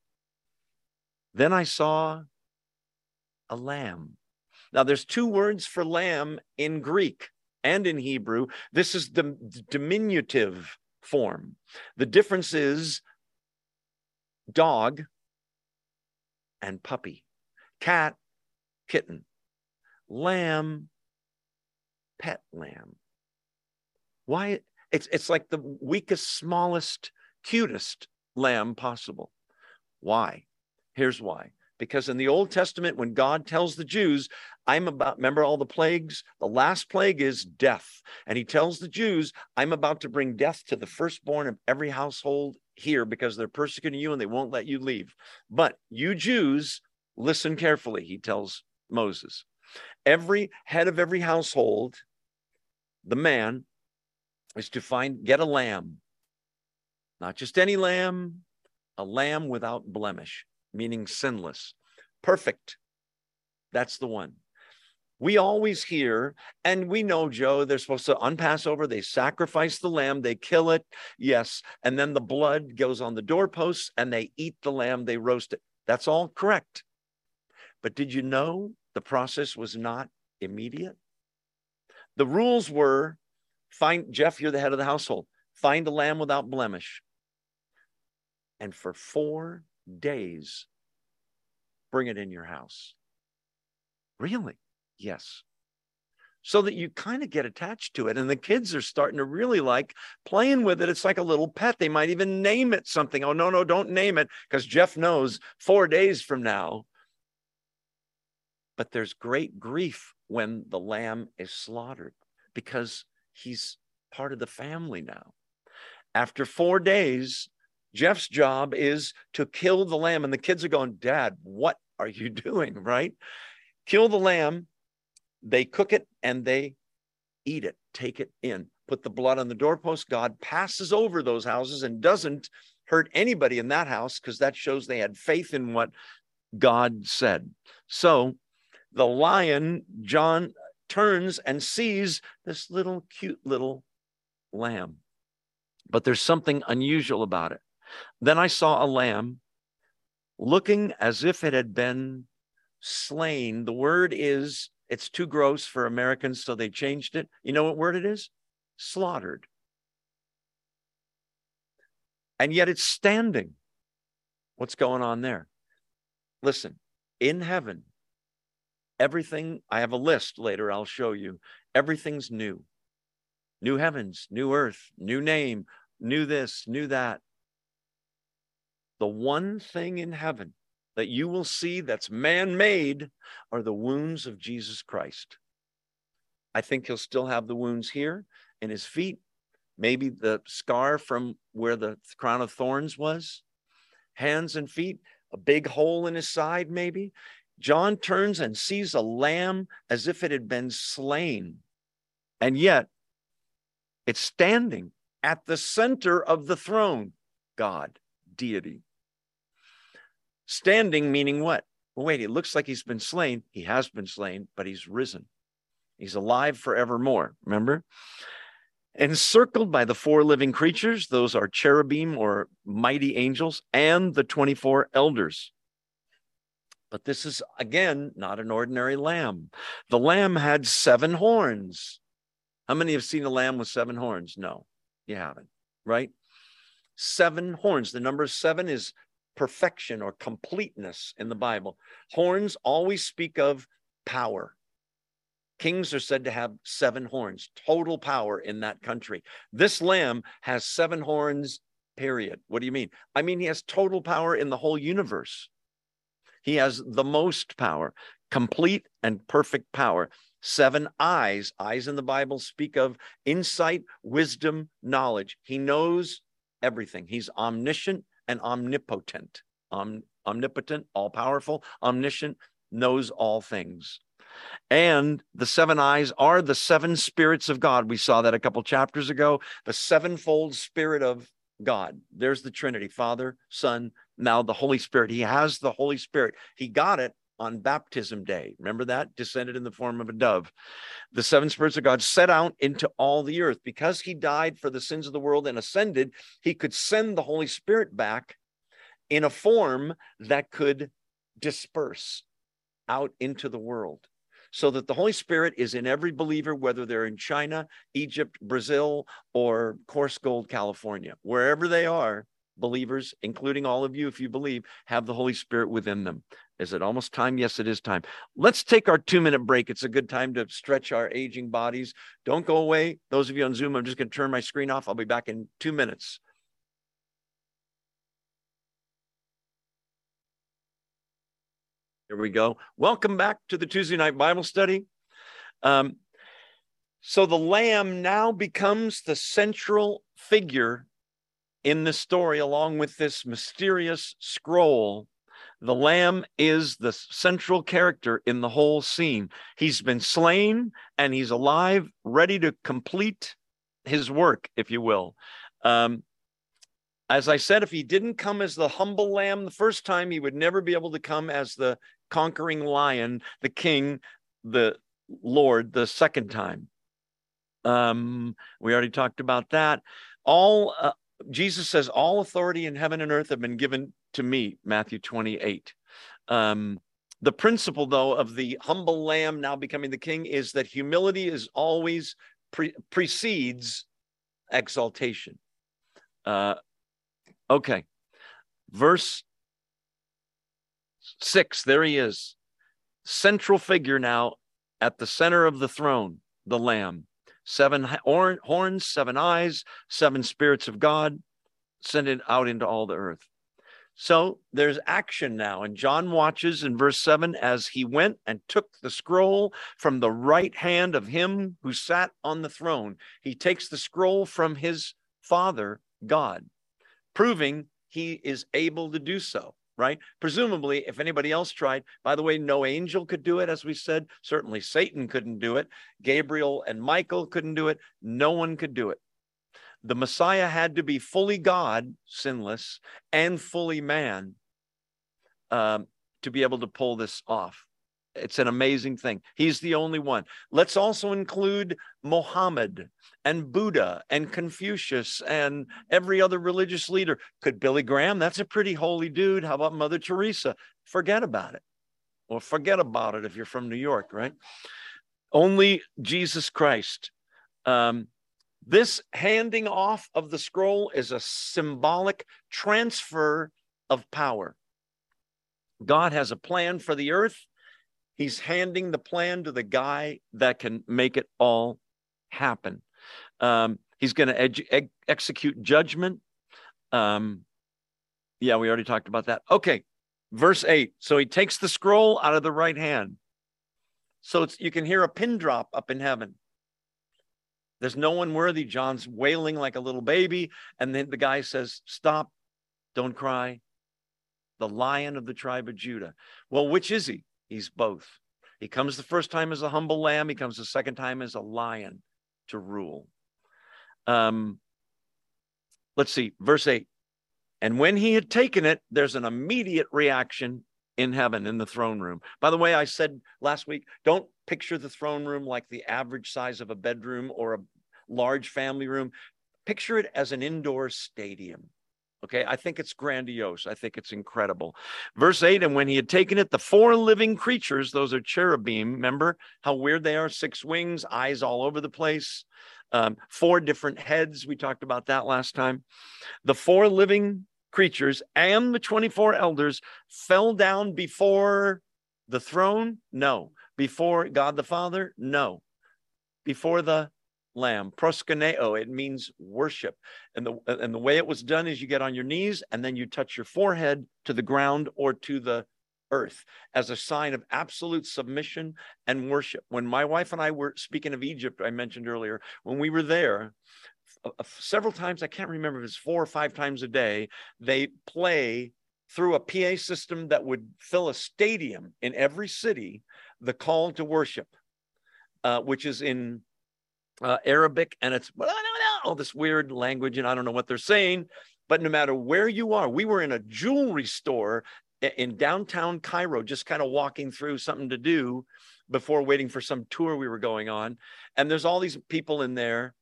Then I saw a lamb. Now, there's two words for lamb in Greek and in Hebrew. This is the diminutive form. The difference is dog and puppy, cat, kitten, lamb, pet lamb. Why? It's, it's like the weakest, smallest, cutest lamb possible. Why? Here's why. Because in the Old Testament, when God tells the Jews, I'm about, remember all the plagues? The last plague is death. And he tells the Jews, I'm about to bring death to the firstborn of every household here because they're persecuting you and they won't let you leave. But you Jews, listen carefully, he tells Moses. Every head of every household, the man, is to find, get a lamb, not just any lamb, a lamb without blemish, meaning sinless, perfect. That's the one we always hear, and we know, Joe, they're supposed to on Passover, they sacrifice the lamb, they kill it, yes, and then the blood goes on the doorposts and they eat the lamb, they roast it. That's all correct. But did you know the process was not immediate? The rules were find, Jeff, you're the head of the household, find a lamb without blemish. And for four days, bring it in your house. Really? Yes. So that you kind of get attached to it. And the kids are starting to really like playing with it. It's like a little pet. They might even name it something. Oh, no, no, don't name it because Jeff knows four days from now. But there's great grief when the lamb is slaughtered because he's part of the family now. After four days, Jeff's job is to kill the lamb. And the kids are going, Dad, what are you doing? Right? Kill the lamb they cook it and they eat it, take it in, put the blood on the doorpost. God passes over those houses and doesn't hurt anybody in that house because that shows they had faith in what God said. So the lion, John turns and sees this little cute little lamb. But there's something unusual about it. Then I saw a lamb looking as if it had been slain. The word is it's too gross for Americans, so they changed it. You know what word it is? Slaughtered. And yet it's standing. What's going on there? Listen, in heaven, everything, I have a list later, I'll show you. Everything's new. New heavens, new earth, new name, new this, new that. The one thing in heaven that you will see that's man made are the wounds of Jesus Christ. I think he'll still have the wounds here in his feet, maybe the scar from where the crown of thorns was, hands and feet, a big hole in his side, maybe. John turns and sees a lamb as if it had been slain. And yet, it's standing at the center of the throne God, deity. Standing meaning what? Well, wait, it looks like he's been slain. He has been slain, but he's risen. He's alive forevermore. Remember? Encircled by the four living creatures, those are cherubim or mighty angels, and the 24 elders. But this is, again, not an ordinary lamb. The lamb had seven horns. How many have seen a lamb with seven horns? No, you haven't, right? Seven horns. The number seven is perfection or completeness in the Bible. Horns always speak of power. Kings are said to have seven horns, total power in that country. This lamb has seven horns, period. What do you mean? I mean, he has total power in the whole universe. He has the most power, complete and perfect power. Seven eyes, eyes in the Bible speak of insight, wisdom, knowledge. He knows everything. He's omniscient and omnipotent. Om, omnipotent, all powerful, omniscient, knows all things. And the seven eyes are the seven spirits of God. We saw that a couple chapters ago. The sevenfold spirit of God. There's the Trinity Father, Son, now the Holy Spirit. He has the Holy Spirit. He got it on baptism day. Remember that? Descended in the form of a dove. The seven spirits of God set out into all the earth. Because he died for the sins of the world and ascended, he could send the Holy Spirit back in a form that could disperse out into the world. So that the Holy Spirit is in every believer, whether they're in China, Egypt, Brazil, or Coarsegold, California, wherever they are, believers, including all of you, if you believe, have the Holy Spirit within them. Is it almost time? Yes, it is time. Let's take our two minute break. It's a good time to stretch our aging bodies. Don't go away. Those of you on Zoom, I'm just going to turn my screen off. I'll be back in two minutes. Here we go. Welcome back to the Tuesday night Bible study. Um, so the lamb now becomes the central figure in the story, along with this mysterious scroll. The lamb is the central character in the whole scene. He's been slain and he's alive, ready to complete his work, if you will. Um, as I said, if he didn't come as the humble lamb the first time, he would never be able to come as the conquering lion, the king, the Lord, the second time. Um, we already talked about that. All uh, Jesus says, All authority in heaven and earth have been given to me, Matthew 28. Um, the principle, though, of the humble lamb now becoming the king is that humility is always pre- precedes exaltation. Uh, okay. Verse six, there he is. Central figure now at the center of the throne, the lamb seven horns, seven eyes, seven spirits of God, sent it out into all the earth. So there's action now. And John watches in verse 7 as he went and took the scroll from the right hand of him who sat on the throne. He takes the scroll from his father, God, proving he is able to do so right? Presumably, if anybody else tried, by the way, no angel could do it, as we said. Certainly, Satan couldn't do it. Gabriel and Michael couldn't do it. No one could do it. The Messiah had to be fully God, sinless, and fully man um, to be able to pull this off. It's an amazing thing. He's the only one. Let's also include Mohammed and Buddha and Confucius and every other religious leader. Could Billy Graham? That's a pretty holy dude. How about Mother Teresa? Forget about it. Or forget about it if you're from New York, right? Only Jesus Christ. Um, this handing off of the scroll is a symbolic transfer of power. God has a plan for the earth He's handing the plan to the guy that can make it all happen. Um, he's going to execute judgment. Um, yeah, we already talked about that. Okay, verse 8. So he takes the scroll out of the right hand. So you can hear a pin drop up in heaven. There's no one worthy. John's wailing like a little baby. And then the guy says, Stop, don't cry. The lion of the tribe of Judah. Well, which is he? He's both. He comes the first time as a humble lamb, he comes the second time as a lion to rule. Um, let's see, verse 8. And when he had taken it, there's an immediate reaction in heaven in the throne room. By the way, I said last week, don't picture the throne room like the average size of a bedroom or a large family room. Picture it as an indoor stadium Okay, I think it's grandiose. I think it's incredible. Verse 8 And when he had taken it, the four living creatures, those are cherubim, remember how weird they are? Six wings, eyes all over the place, um, four different heads. We talked about that last time. The four living creatures and the 24 elders fell down before the throne? No. Before God the Father? No. Before the lamb. Proskuneo, it means worship. And the and the way it was done is you get on your knees and then you touch your forehead to the ground or to the earth as a sign of absolute submission and worship. When my wife and I were speaking of Egypt, I mentioned earlier, when we were there, several times, I can't remember if it's four or five times a day, they play through a PA system that would fill a stadium in every city, the call to worship, uh, which is in uh, Arabic, and it's all this weird language, and I don't know what they're saying. But no matter where you are, we were in a jewelry store in downtown Cairo, just kind of walking through something to do before waiting for some tour we were going on. And there's all these people in there.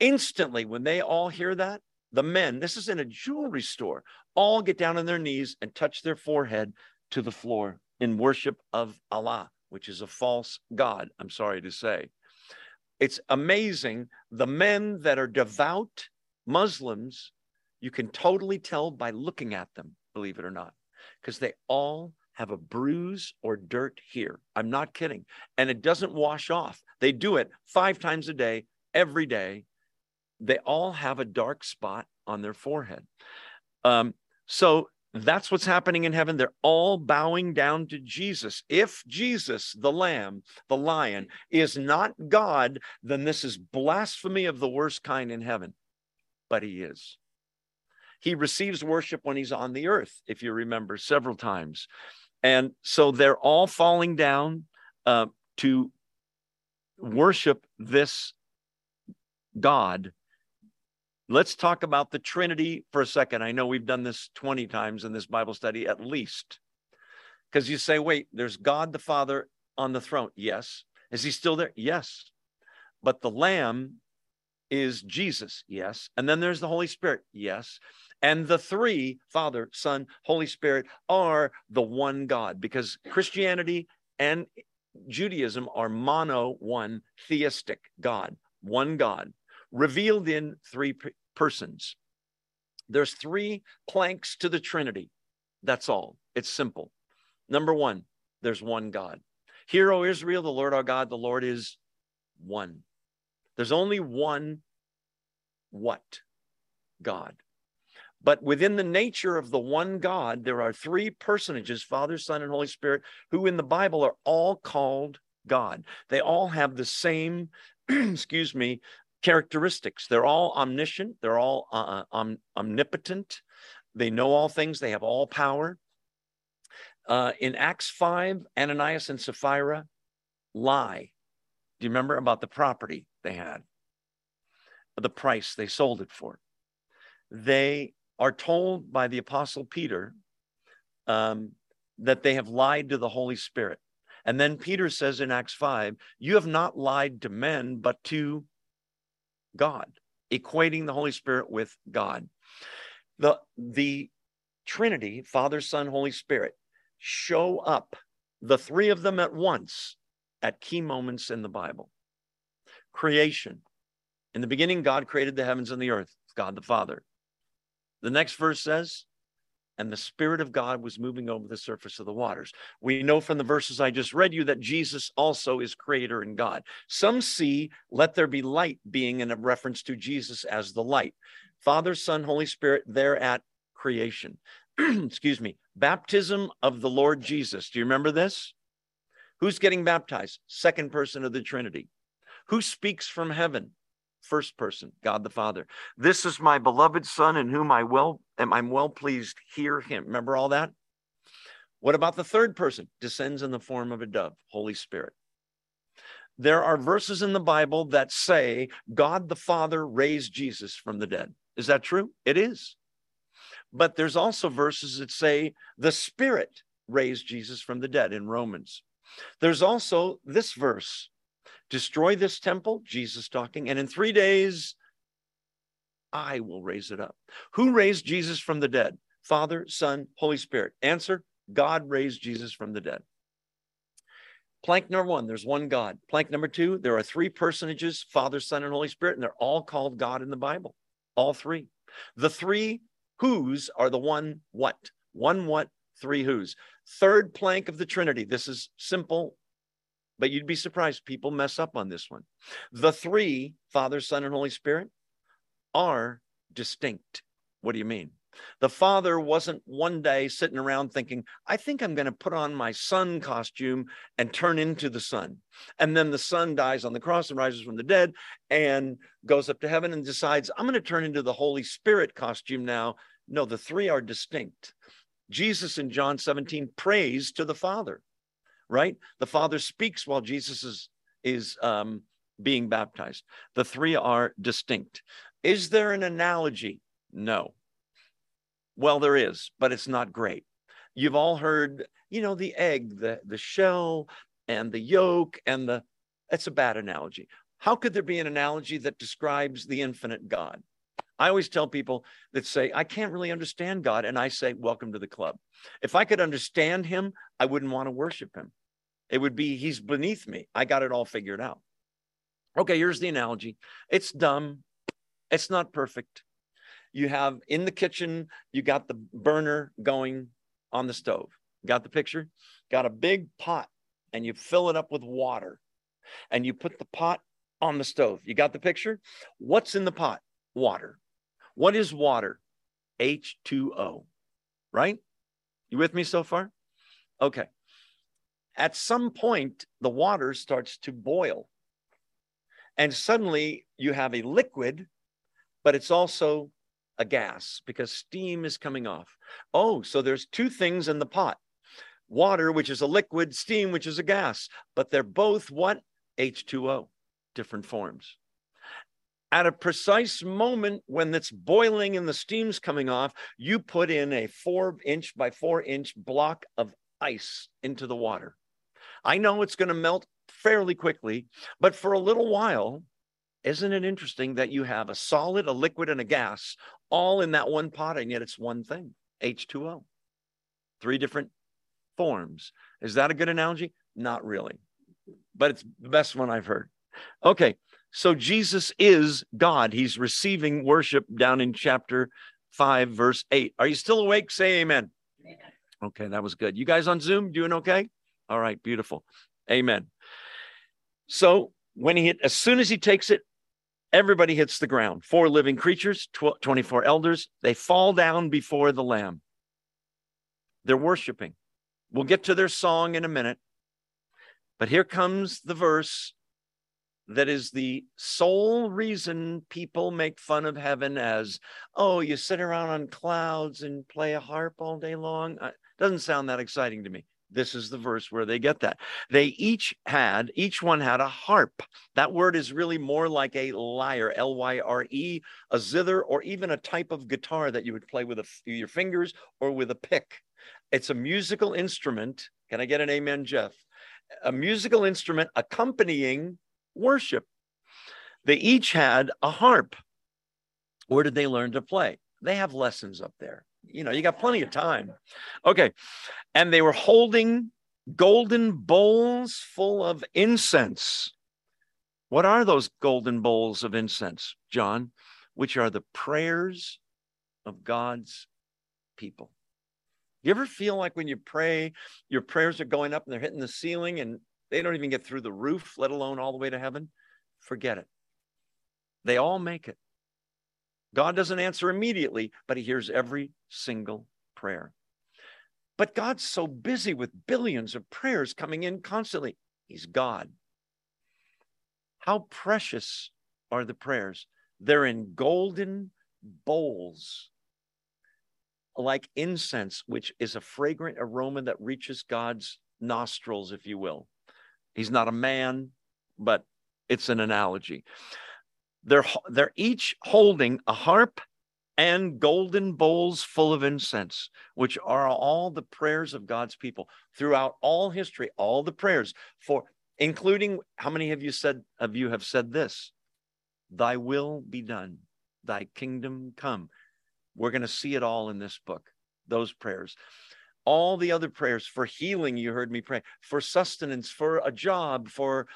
Instantly, when they all hear that, the men, this is in a jewelry store, all get down on their knees and touch their forehead to the floor in worship of Allah, which is a false God, I'm sorry to say. It's amazing. The men that are devout Muslims, you can totally tell by looking at them, believe it or not, because they all have a bruise or dirt here. I'm not kidding. And it doesn't wash off. They do it five times a day, every day. They all have a dark spot on their forehead. Um, so that's what's happening in heaven. They're all bowing down to Jesus. If Jesus, the Lamb, the Lion, is not God, then this is blasphemy of the worst kind in heaven. But he is. He receives worship when he's on the earth, if you remember, several times. And so they're all falling down uh, to worship this God Let's talk about the Trinity for a second. I know we've done this 20 times in this Bible study at least. Because you say, wait, there's God the Father on the throne. Yes. Is he still there? Yes. But the Lamb is Jesus. Yes. And then there's the Holy Spirit. Yes. And the three, Father, Son, Holy Spirit, are the one God because Christianity and Judaism are mono one theistic God, one God, revealed in three persons. There's three planks to the Trinity. That's all. It's simple. Number one, there's one God. Hear, O Israel, the Lord our God, the Lord is one. There's only one what? God. But within the nature of the one God, there are three personages Father, Son, and Holy Spirit who in the Bible are all called God. They all have the same, excuse me, characteristics. They're all omniscient, they're all uh, uh, om- omnipotent, they know all things, they have all power. Uh, in Acts 5, Ananias and Sapphira lie. Do you remember about the property they had? The price they sold it for. They are told by the Apostle Peter um, that they have lied to the Holy Spirit. And then Peter says in Acts 5, You have not lied to men, but to God, equating the Holy Spirit with God. The, the Trinity, Father, Son, Holy Spirit, show up, the three of them at once, at key moments in the Bible. Creation. In the beginning, God created the heavens and the earth, God the Father. The next verse says, and the Spirit of God was moving over the surface of the waters. We know from the verses I just read you that Jesus also is creator and God. Some see, let there be light being in a reference to Jesus as the light. Father, Son, Holy Spirit, there at creation. Excuse me. Baptism of the Lord Jesus. Do you remember this? Who's getting baptized? Second person of the Trinity. Who speaks from heaven? First person, God the Father. This is my beloved Son in whom I well am I'm well pleased. Hear him. Remember all that? What about the third person? Descends in the form of a dove, Holy Spirit. There are verses in the Bible that say God the Father raised Jesus from the dead. Is that true? It is. But there's also verses that say the Spirit raised Jesus from the dead in Romans. There's also this verse destroy this temple, Jesus talking, and in three days I will raise it up. Who raised Jesus from the dead? Father, Son, Holy Spirit. Answer God raised Jesus from the dead. Plank number one, there's one God. Plank number two, there are three personages Father, Son, and Holy Spirit, and they're all called God in the Bible. All three. The three who's are the one what. One what, three who's. Third plank of the Trinity. This is simple, but you'd be surprised people mess up on this one. The three, Father, Son, and Holy Spirit, are distinct. What do you mean? The father wasn't one day sitting around thinking, I think I'm going to put on my son costume and turn into the son. And then the son dies on the cross and rises from the dead and goes up to heaven and decides, I'm going to turn into the Holy Spirit costume now. No, the three are distinct. Jesus in John 17 prays to the Father, right? The Father speaks while Jesus is, is um, being baptized. The three are distinct. Is there an analogy? No. Well, there is, but it's not great. You've all heard, you know, the egg, the, the shell, and the yolk, and the, it's a bad analogy. How could there be an analogy that describes the infinite God? I always tell people that say, I can't really understand God. And I say, Welcome to the club. If I could understand him, I wouldn't want to worship him. It would be, He's beneath me. I got it all figured out. Okay, here's the analogy it's dumb, it's not perfect you have in the kitchen, you got the burner going on the stove. Got the picture? Got a big pot and you fill it up with water and you put the pot on the stove. You got the picture? What's in the pot? Water. What is water? H2O, right? You with me so far? Okay. At some point, the water starts to boil. And suddenly you have a liquid, but it's also a gas because steam is coming off. Oh, so there's two things in the pot water, which is a liquid, steam, which is a gas, but they're both what? H2O, different forms. At a precise moment when it's boiling and the steam's coming off, you put in a four inch by four inch block of ice into the water. I know it's going to melt fairly quickly, but for a little while, isn't it interesting that you have a solid, a liquid, and a gas all in that one pot, and yet it's one thing H2O? Three different forms. Is that a good analogy? Not really, but it's the best one I've heard. Okay, so Jesus is God. He's receiving worship down in chapter 5, verse 8. Are you still awake? Say amen. amen. Okay, that was good. You guys on Zoom doing okay? All right, beautiful. Amen. So when he hit, as soon as he takes it Everybody hits the ground. Four living creatures, 24 elders, they fall down before the Lamb. They're worshiping. We'll get to their song in a minute. But here comes the verse that is the sole reason people make fun of heaven as, oh, you sit around on clouds and play a harp all day long. It doesn't sound that exciting to me. This is the verse where they get that. They each had, each one had a harp. That word is really more like a lyre, L Y R E, a zither, or even a type of guitar that you would play with a, your fingers or with a pick. It's a musical instrument. Can I get an amen, Jeff? A musical instrument accompanying worship. They each had a harp. Where did they learn to play? They have lessons up there you know, you got plenty of time. Okay. And they were holding golden bowls full of incense. What are those golden bowls of incense, John? Which are the prayers of God's people. You ever feel like when you pray, your prayers are going up and they're hitting the ceiling and they don't even get through the roof, let alone all the way to heaven? Forget it. They all make it. God doesn't answer immediately, but he hears every single prayer. But God's so busy with billions of prayers coming in constantly. He's God. How precious are the prayers? They're in golden bowls, like incense, which is a fragrant aroma that reaches God's nostrils, if you will. He's not a man, but it's an analogy. They're, they're each holding a harp and golden bowls full of incense, which are all the prayers of God's people throughout all history, all the prayers for including how many of you said of you have said this? Thy will be done. thy kingdom come. We're going to see it all in this book, those prayers. All the other prayers for healing, you heard me pray, for sustenance, for a job, for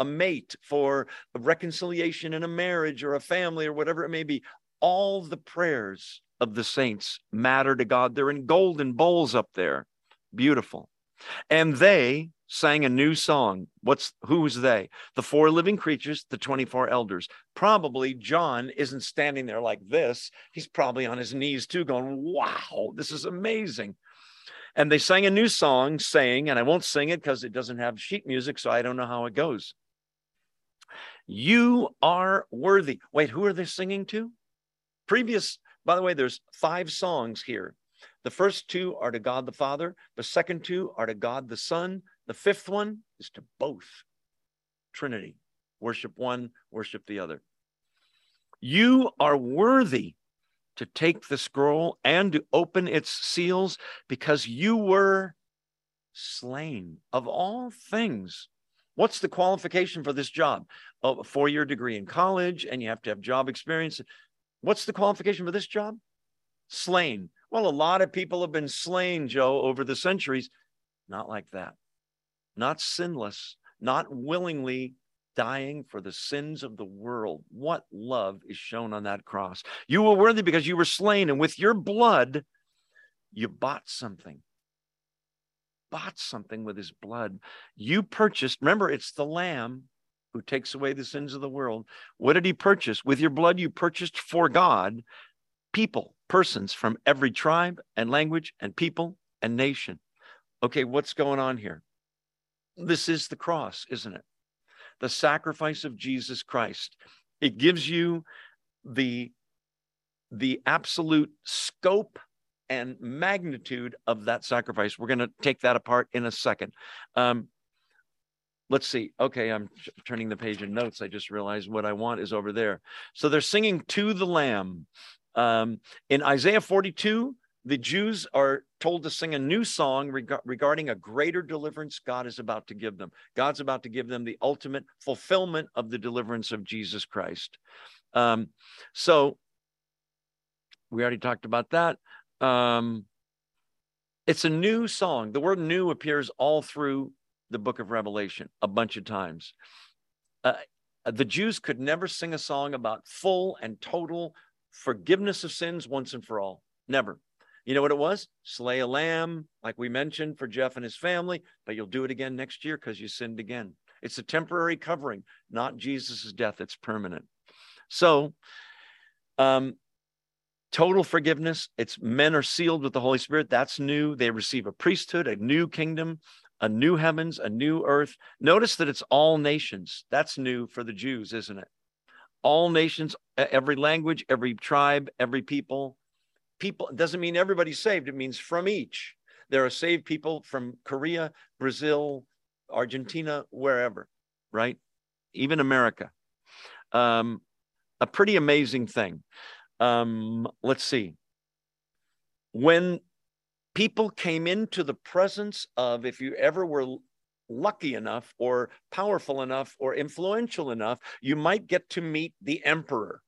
a mate, for a reconciliation in a marriage or a family or whatever it may be. All the prayers of the saints matter to God. They're in golden bowls up there. Beautiful. And they sang a new song. What's who's they? The four living creatures, the 24 elders. Probably John isn't standing there like this. He's probably on his knees too, going, Wow, this is amazing. And they sang a new song, saying, and I won't sing it because it doesn't have sheet music, so I don't know how it goes. You are worthy. Wait, who are they singing to? Previous, by the way, there's five songs here. The first two are to God the Father, the second two are to God the Son, the fifth one is to both. Trinity. Worship one, worship the other. You are worthy to take the scroll and to open its seals because you were slain of all things. What's the qualification for this job? Oh, a four year degree in college, and you have to have job experience. What's the qualification for this job? Slain. Well, a lot of people have been slain, Joe, over the centuries. Not like that. Not sinless, not willingly dying for the sins of the world. What love is shown on that cross? You were worthy because you were slain, and with your blood, you bought something. Bought something with his blood. You purchased, remember, it's the Lamb who takes away the sins of the world. What did he purchase? With your blood, you purchased for God people, persons from every tribe and language and people and nation. Okay, what's going on here? This is the cross, isn't it? the sacrifice of Jesus Christ. It gives you the, the absolute scope and magnitude of that sacrifice. We're going to take that apart in a second. Um, let's see. Okay, I'm turning the page in notes. I just realized what I want is over there. So they're singing to the Lamb. Um, in Isaiah 42, the Jews are told to sing a new song reg- regarding a greater deliverance God is about to give them. God's about to give them the ultimate fulfillment of the deliverance of Jesus Christ. Um, so we already talked about that. Um, it's a new song. The word new appears all through the book of Revelation a bunch of times. Uh, the Jews could never sing a song about full and total forgiveness of sins once and for all. Never. You know what it was? Slay a lamb, like we mentioned for Jeff and his family, but you'll do it again next year because you sinned again. It's a temporary covering, not Jesus' death. It's permanent. So, um, total forgiveness. It's men are sealed with the Holy Spirit. That's new. They receive a priesthood, a new kingdom, a new heavens, a new earth. Notice that it's all nations. That's new for the Jews, isn't it? All nations, every language, every tribe, every people people it doesn't mean everybody's saved it means from each there are saved people from korea brazil argentina wherever right even america um, a pretty amazing thing um, let's see. When people came into the presence of if you ever were lucky enough or powerful enough or influential enough you might get to meet the emperor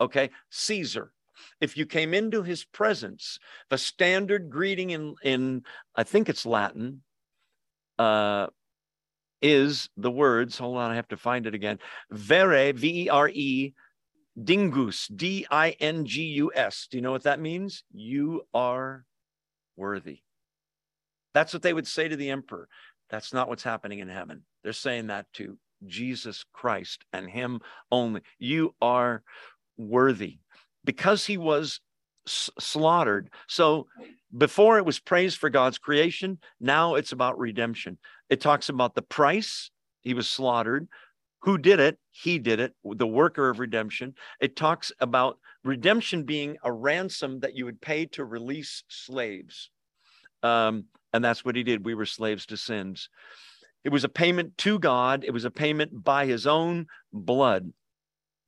okay? Caesar. If you came into his presence, the standard greeting in, in I think it's Latin, uh, is the words, hold on, I have to find it again. Vere, V E R E, dingus, D I N G U S. Do you know what that means? You are worthy. That's what they would say to the emperor. That's not what's happening in heaven. They're saying that to Jesus Christ and Him only. You are worthy because he was slaughtered. So before it was praise for God's creation, now it's about redemption. It talks about the price, he was slaughtered. Who did it? He did it, the worker of redemption. It talks about redemption being a ransom that you would pay to release slaves. Um, and that's what he did. We were slaves to sins. It was a payment to God, it was a payment by his own blood.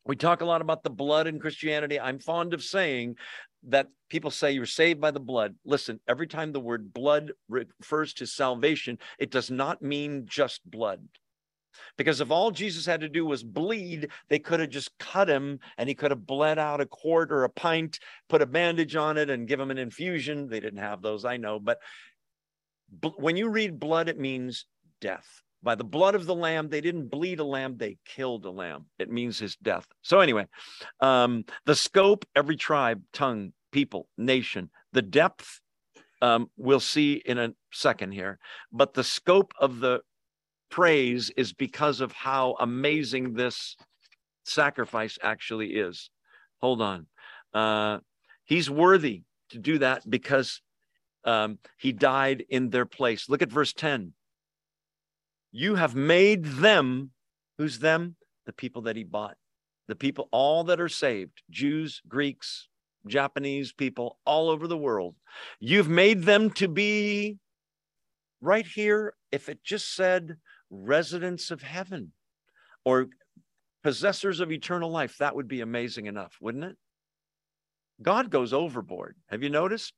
We talk a lot about the blood in Christianity. I'm fond of saying that people say you're saved by the blood. Listen, every time the word blood refers to salvation, it does not mean just blood. Because if all Jesus had to do was bleed, they could have just cut him and he could have bled out a quart or a pint, put a bandage on it, and give him an infusion. They didn't have those, I know. But when you read blood, it means death. By the blood of the lamb, they didn't bleed a lamb, they killed a lamb. It means his death. So, anyway, um, the scope, every tribe, tongue, people, nation, the depth, um, we'll see in a second here. But the scope of the praise is because of how amazing this sacrifice actually is. Hold on. Uh, he's worthy to do that because um, he died in their place. Look at verse 10. You have made them, who's them? The people that he bought. The people, all that are saved, Jews, Greeks, Japanese people, all over the world. You've made them to be right here. If it just said residents of heaven or possessors of eternal life, that would be amazing enough, wouldn't it? God goes overboard. Have you noticed?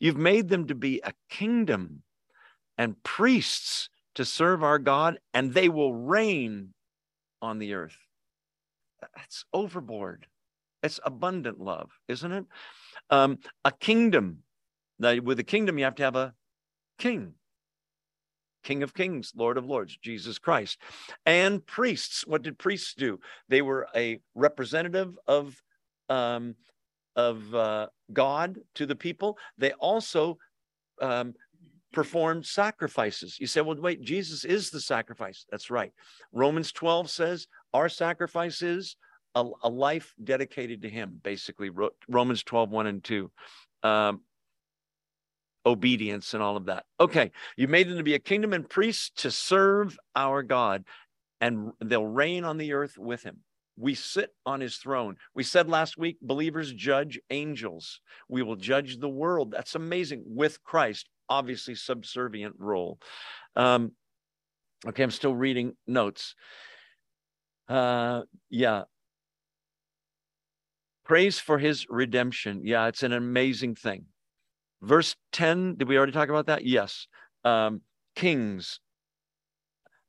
You've made them to be a kingdom and priests to serve our God, and they will reign on the earth. That's overboard. It's abundant love, isn't it? Um, a kingdom. Now, with a kingdom, you have to have a king. King of Kings, Lord of Lords, Jesus Christ. And priests. What did priests do? They were a representative of um, of uh, God to the people. They also um, performed sacrifices. You say, well, wait, Jesus is the sacrifice. That's right. Romans 12 says our sacrifice is a, a life dedicated to Him, basically. Romans 12, 1 and 2. Um, obedience and all of that. Okay, you made them to be a kingdom and priests to serve our God, and they'll reign on the earth with him. We sit on his throne. We said last week, believers judge angels. We will judge the world. That's amazing with Christ, obviously, subservient role. Um, okay, I'm still reading notes. Uh, yeah. Praise for his redemption. Yeah, it's an amazing thing. Verse 10, did we already talk about that? Yes. Um, kings.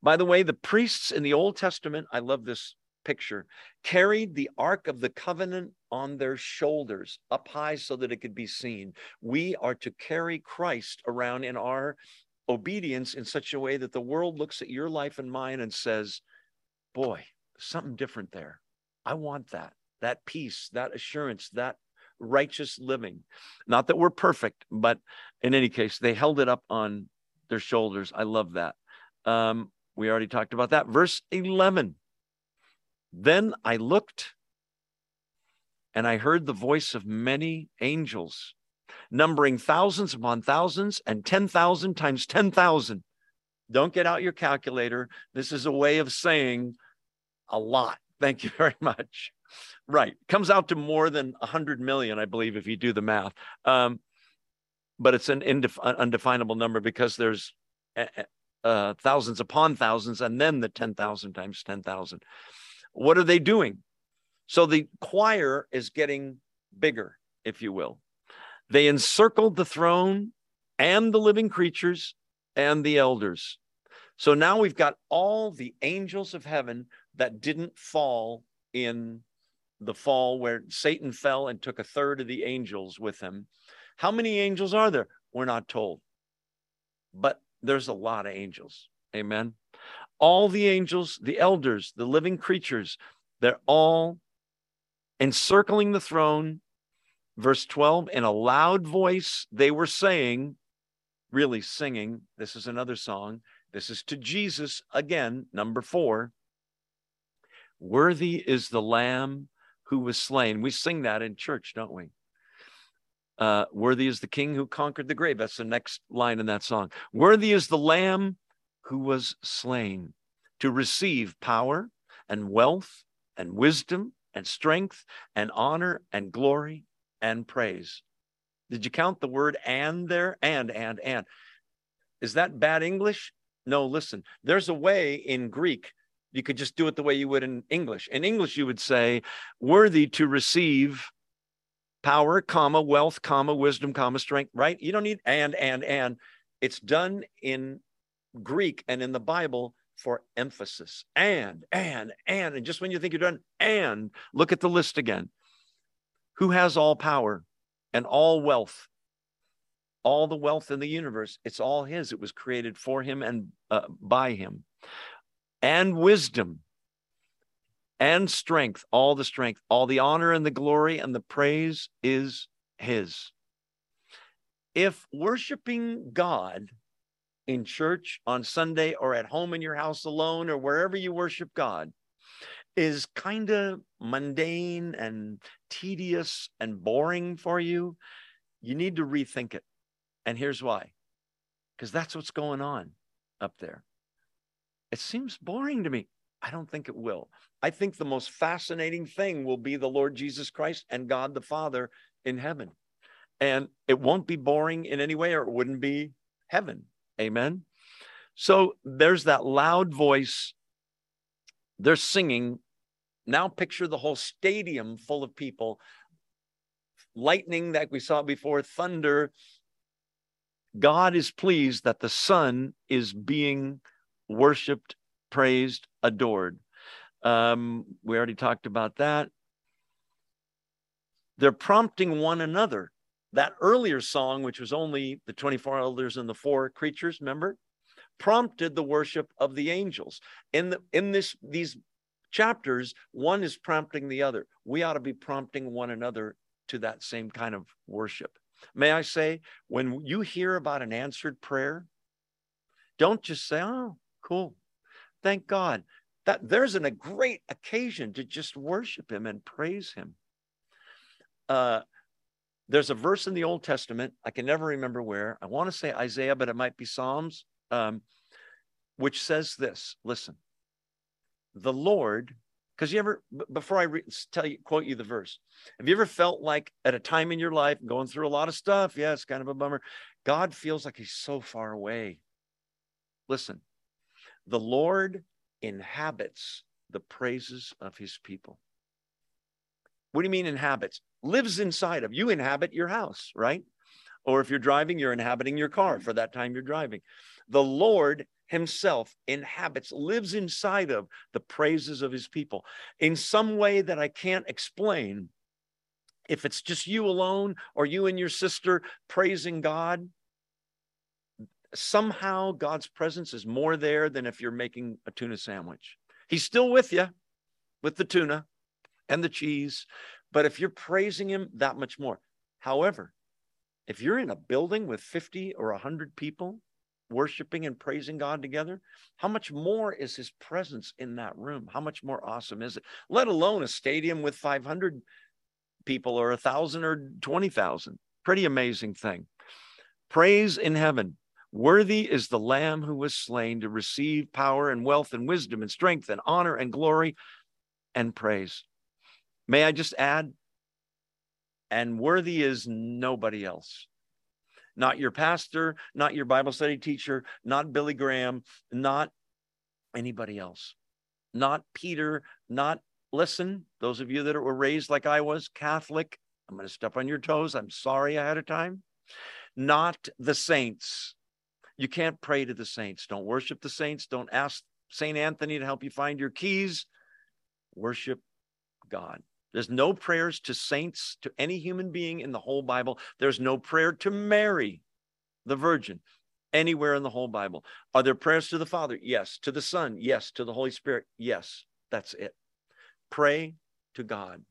By the way, the priests in the Old Testament, I love this picture, carried the Ark of the Covenant on their shoulders up high so that it could be seen. We are to carry Christ around in our obedience in such a way that the world looks at your life and mine and says, Boy, something different there. I want that, that peace, that assurance, that righteous living. Not that we're perfect, but in any case, they held it up on their shoulders. I love that. Um, we already talked about that. Verse 11 Then I looked and I heard the voice of many angels, numbering thousands upon thousands and 10,000 times 10,000. Don't get out your calculator. This is a way of saying a lot. Thank you very much. Right. Comes out to more than 100 million, I believe, if you do the math. Um, but it's an indef- undefinable number because there's uh, uh, thousands upon thousands and then the 10,000 times 10,000. What are they doing? So the choir is getting bigger, if you will. They encircled the throne and the living creatures and the elders. So now we've got all the angels of heaven that didn't fall in the fall where Satan fell and took a third of the angels with him. How many angels are there? We're not told. But there's a lot of angels. Amen. All the angels, the elders, the living creatures, they're all encircling the throne. Verse 12, in a loud voice, they were saying, really singing. This is another song. This is to Jesus again, number four. Worthy is the Lamb who was slain. We sing that in church, don't we? Uh, worthy is the king who conquered the grave. That's the next line in that song. Worthy is the lamb who was slain to receive power and wealth and wisdom and strength and honor and glory and praise. Did you count the word and there? And, and, and. Is that bad English? No, listen, there's a way in Greek you could just do it the way you would in English. In English, you would say, worthy to receive power, comma, wealth, comma, wisdom, comma, strength, right? You don't need and, and, and. It's done in Greek and in the Bible for emphasis. And, and, and, and just when you think you're done, and look at the list again. Who has all power and all wealth? All the wealth in the universe, it's all his. It was created for him and uh, by him. And wisdom and strength, all the strength, all the honor and the glory and the praise is his. If worshiping God in church on Sunday or at home in your house alone or wherever you worship God is kind of mundane and tedious and boring for you, you need to rethink it. And here's why because that's what's going on up there. It seems boring to me. I don't think it will. I think the most fascinating thing will be the Lord Jesus Christ and God the Father in heaven. And it won't be boring in any way, or it wouldn't be heaven. Amen. So there's that loud voice. They're singing. Now picture the whole stadium full of people. Lightning that we saw before, thunder. God is pleased that the Son is being worshiped, praised, adored. Um, we already talked about that. They're prompting one another that earlier song, which was only the 24 elders and the four creatures, remember, prompted the worship of the angels. In the in this these chapters, one is prompting the other. We ought to be prompting one another to that same kind of worship. May I say, when you hear about an answered prayer, don't just say, "Oh, cool, thank God." That there's an, a great occasion to just worship Him and praise Him. Uh, there's a verse in the Old Testament, I can never remember where. I want to say Isaiah, but it might be Psalms, um, which says this listen, the Lord, because you ever, before I re- tell you, quote you the verse, have you ever felt like at a time in your life going through a lot of stuff? Yeah, it's kind of a bummer. God feels like he's so far away. Listen, the Lord inhabits the praises of his people. What do you mean inhabits? Lives inside of you inhabit your house, right? Or if you're driving, you're inhabiting your car for that time you're driving. The Lord himself inhabits, lives inside of the praises of his people in some way that I can't explain. If it's just you alone or you and your sister praising God, somehow God's presence is more there than if you're making a tuna sandwich. He's still with you with the tuna, and the cheese. But if you're praising him, that much more. However, if you're in a building with 50 or 100 people worshiping and praising God together, how much more is his presence in that room? How much more awesome is it? Let alone a stadium with 500 people or a thousand or 20,000. Pretty amazing thing. Praise in heaven. Worthy is the Lamb who was slain to receive power and wealth and wisdom and strength and honor and glory and praise. May I just add, and worthy is nobody else. Not your pastor, not your Bible study teacher, not Billy Graham, not anybody else. Not Peter, not, listen, those of you that were raised like I was, Catholic, I'm going to step on your toes. I'm sorry ahead of time. Not the saints. You can't pray to the saints. Don't worship the saints. Don't ask St. Anthony to help you find your keys. Worship God. There's no prayers to saints, to any human being in the whole Bible. There's no prayer to Mary, the Virgin, anywhere in the whole Bible. Are there prayers to the Father? Yes. To the Son? Yes. To the Holy Spirit? Yes. That's it. Pray to God.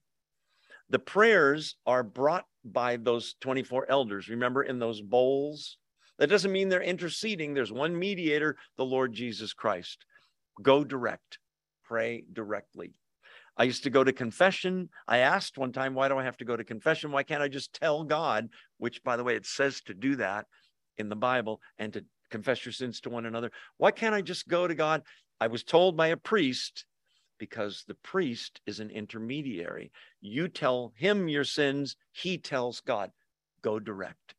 The prayers are brought by those 24 elders. Remember in those bowls? That doesn't mean they're interceding. There's one mediator, the Lord Jesus Christ. Go direct, pray directly. I used to go to confession. I asked one time, why do I have to go to confession? Why can't I just tell God, which, by the way, it says to do that in the Bible and to confess your sins to one another? Why can't I just go to God? I was told by a priest, because the priest is an intermediary. You tell him your sins, he tells God, go direct.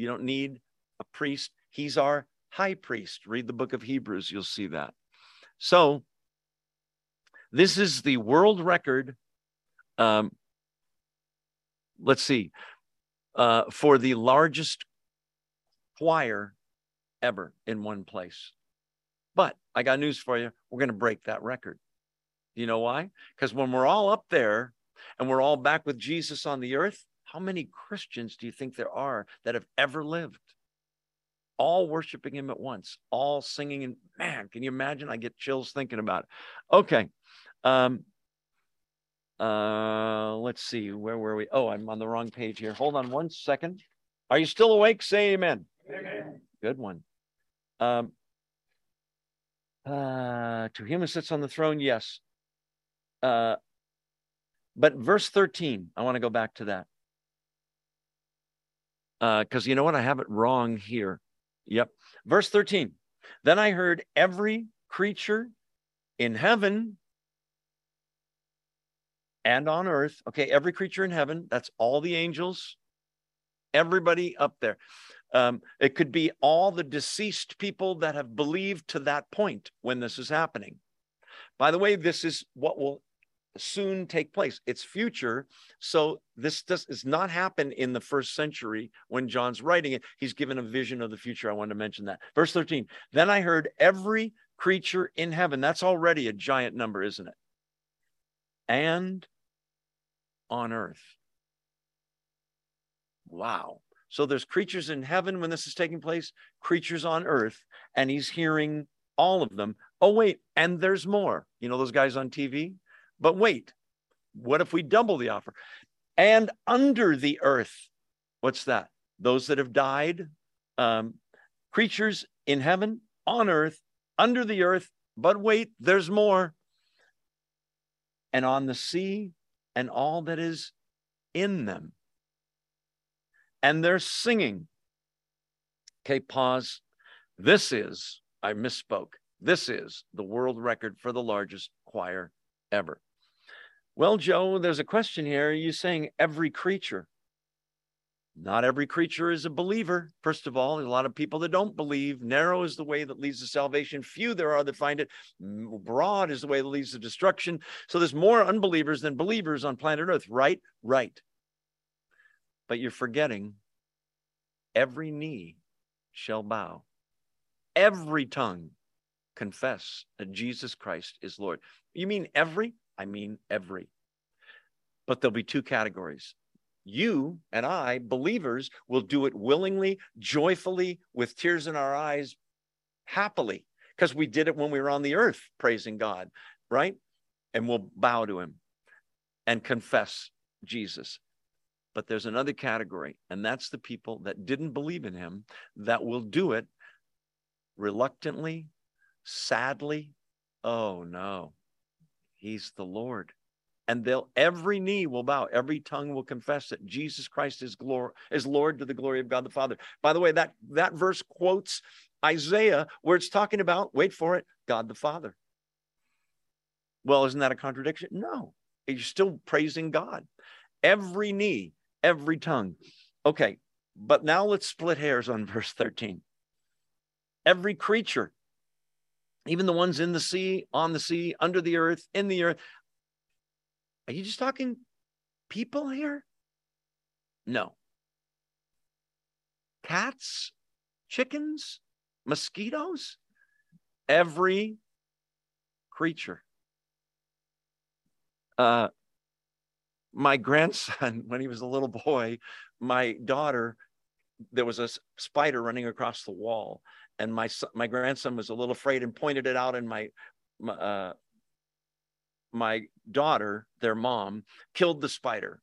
You don't need a priest. He's our high priest. Read the book of Hebrews, you'll see that. So, this is the world record. Um, let's see, uh, for the largest choir ever in one place. But I got news for you. We're going to break that record. You know why? Because when we're all up there and we're all back with Jesus on the earth, how many Christians do you think there are that have ever lived? All worshiping him at once, all singing. And man, can you imagine? I get chills thinking about it. Okay. Um, uh, let's see. Where were we? Oh, I'm on the wrong page here. Hold on one second. Are you still awake? Say amen. Amen. Good one. Um, uh, to him who sits on the throne, yes. Uh, but verse 13, I want to go back to that. Because uh, you know what? I have it wrong here. Yep. Verse 13. Then I heard every creature in heaven and on earth. Okay, every creature in heaven, that's all the angels, everybody up there. Um, it could be all the deceased people that have believed to that point when this is happening. By the way, this is what will soon take place. It's future. So this does, does not happen in the first century when John's writing it. He's given a vision of the future. I wanted to mention that. Verse 13. Then I heard every creature in heaven. That's already a giant number, isn't it? And on earth. Wow. So there's creatures in heaven when this is taking place, creatures on earth, and he's hearing all of them. Oh, wait, and there's more. You know those guys on TV? But wait, what if we double the offer? And under the earth, what's that? Those that have died, um, creatures in heaven, on earth, under the earth. But wait, there's more. And on the sea, and all that is in them and they're singing. Okay, pause. This is, I misspoke. This is the world record for the largest choir ever. Well, Joe, there's a question here. Are you saying every creature? Not every creature is a believer. First of all, there's a lot of people that don't believe. Narrow is the way that leads to salvation. Few there are that find it. Broad is the way that leads to destruction. So there's more unbelievers than believers on planet Earth, right? Right. But you're forgetting every knee shall bow, every tongue confess that Jesus Christ is Lord. You mean every? I mean every. But there'll be two categories. You and I, believers, will do it willingly, joyfully, with tears in our eyes, happily, because we did it when we were on the earth, praising God, right? And we'll bow to him and confess Jesus. But there's another category, and that's the people that didn't believe in him that will do it reluctantly, sadly. Oh no, he's the Lord. And they'll every knee will bow, every tongue will confess that Jesus Christ is glory is Lord to the glory of God the Father. By the way, that that verse quotes Isaiah, where it's talking about, wait for it, God the Father. Well, isn't that a contradiction? No, you're still praising God. Every knee every tongue. Okay, but now let's split hairs on verse 13. Every creature, even the ones in the sea, on the sea, under the earth, in the earth. Are you just talking people here? No. Cats, chickens, mosquitoes, every creature. Uh, my grandson, when he was a little boy, my daughter, there was a spider running across the wall, and my my grandson was a little afraid and pointed it out, and my my, uh, my daughter, their mom, killed the spider,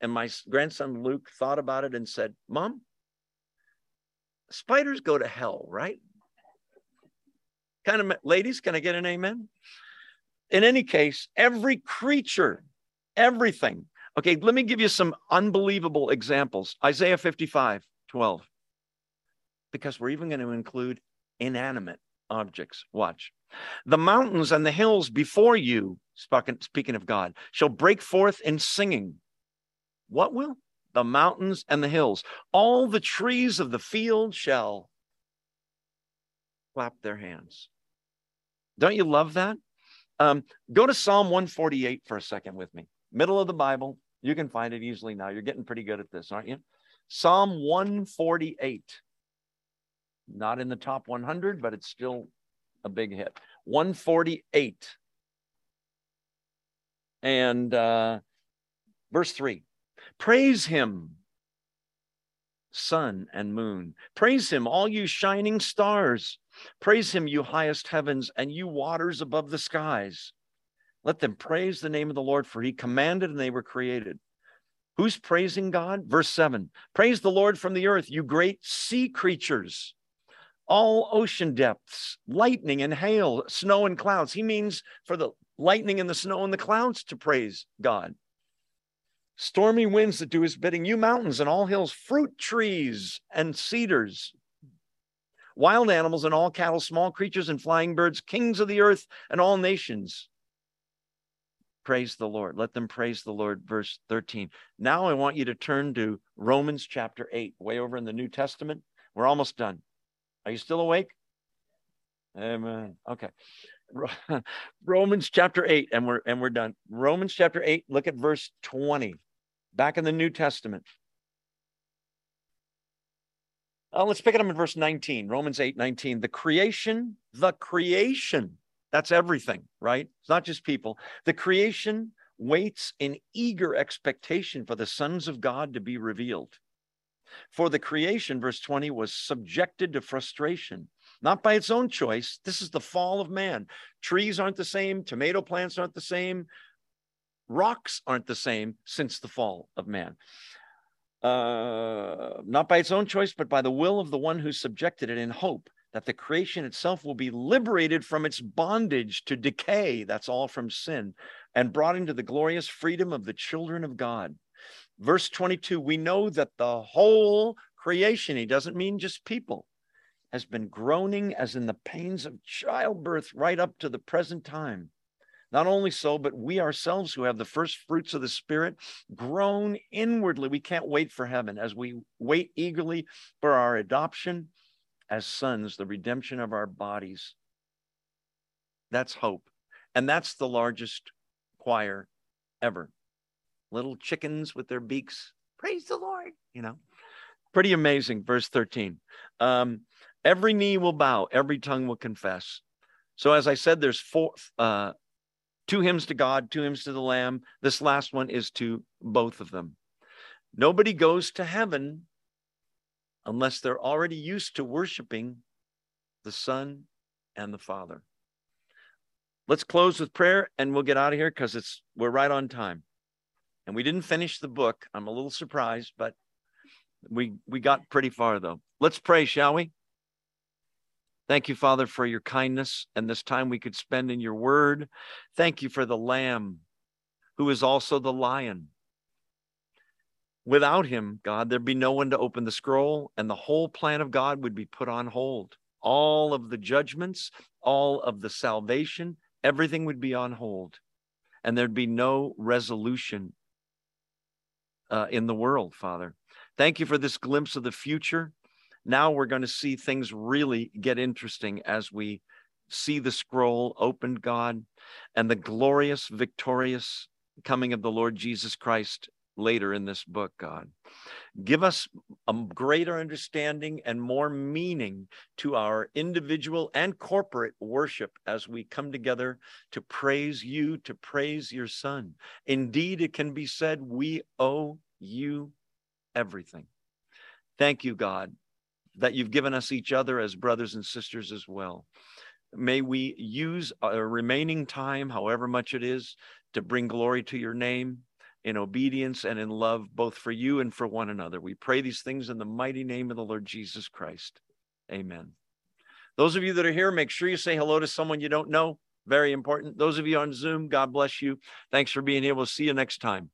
and my grandson Luke thought about it and said, "Mom, spiders go to hell, right?" Kind of ladies, can I get an amen? In any case, every creature everything. Okay, let me give you some unbelievable examples. Isaiah 55, 12. Because we're even going to include inanimate objects. Watch. The mountains and the hills before you, speaking of God, shall break forth in singing. What will? The mountains and the hills. All the trees of the field shall clap their hands. Don't you love that? Um, go to Psalm 148 for a second with me middle of the Bible. You can find it easily now. You're getting pretty good at this, aren't you? Psalm 148. Not in the top 100, but it's still a big hit. 148. And uh, verse 3 Praise him, sun and moon. Praise him, all you shining stars. Praise him, you highest heavens, and you waters above the skies. Let them praise the name of the Lord, for he commanded and they were created. Who's praising God? Verse 7 Praise the Lord from the earth, you great sea creatures, all ocean depths, lightning and hail, snow and clouds. He means for the lightning and the snow and the clouds to praise God. Stormy winds that do his bidding, you mountains and all hills, fruit trees and cedars, wild animals and all cattle, small creatures and flying birds, kings of the earth and all nations praise the Lord. Let them praise the Lord. Verse 13. Now I want you to turn to Romans chapter 8, way over in the New Testament. We're almost done. Are you still awake? Amen. Okay. Romans chapter 8 and we're and we're done. Romans chapter 8, look at verse 20. Back in the New Testament. Oh, let's pick it up in verse 19. Romans 8, 19. The creation, the creation that's everything, right? It's not just people. The creation waits in eager expectation for the sons of God to be revealed. For the creation, verse 20, was subjected to frustration, not by its own choice. This is the fall of man. Trees aren't the same, tomato plants aren't the same, rocks aren't the same since the fall of man. Uh, not by its own choice, but by the will of the one who subjected it in hope that the creation itself will be liberated from its bondage to decay. That's all from sin and brought into the glorious freedom of the children of God. Verse 22 we know that the whole creation, he doesn't mean just people, has been groaning as in the pains of childbirth right up to the present time. Not only so, but we ourselves who have the first fruits of the Spirit groan inwardly. We can't wait for heaven as we wait eagerly for our adoption as sons, the redemption of our bodies. That's hope. And that's the largest choir ever. Little chickens with their beaks. Praise the Lord, you know. Pretty amazing. Verse 13. Um, every knee will bow, every tongue will confess. So, as I said, there's four, uh, two hymns to God, two hymns to the Lamb. This last one is to both of them. Nobody goes to heaven unless they're already used to worshiping the Son and the Father. Let's close with prayer and we'll get out of here because it's we're right on time. And we didn't finish the book. I'm a little surprised, but we we got pretty far though. Let's pray, shall we? Thank you, Father, for your kindness and this time we could spend in your word. Thank you for the lamb who is also the lion Without him, God, there'd be no one to open the scroll, and the whole plan of God would be put on hold. All of the judgments, all of the salvation, everything would be on hold, and there'd be no resolution uh, in the world, Father. Thank you for this glimpse of the future. Now we're going to see things really get interesting as we see the scroll opened, God, and the glorious, victorious coming of the Lord Jesus Christ later in this book, God. Give us a greater understanding and more meaning to our individual and corporate worship as we come together to praise you, to praise your Son. Indeed, it can be said, we owe you everything. Thank you, God, that you've given us each other as brothers and sisters as well. May we use our remaining time, however much it is, to bring glory to your name in obedience and in love, both for you and for one another. We pray these things in the mighty name of the Lord Jesus Christ. Amen. Those of you that are here, make sure you say hello to someone you don't know. Very important. Those of you on Zoom, God bless you. Thanks for being here. We'll see you next time.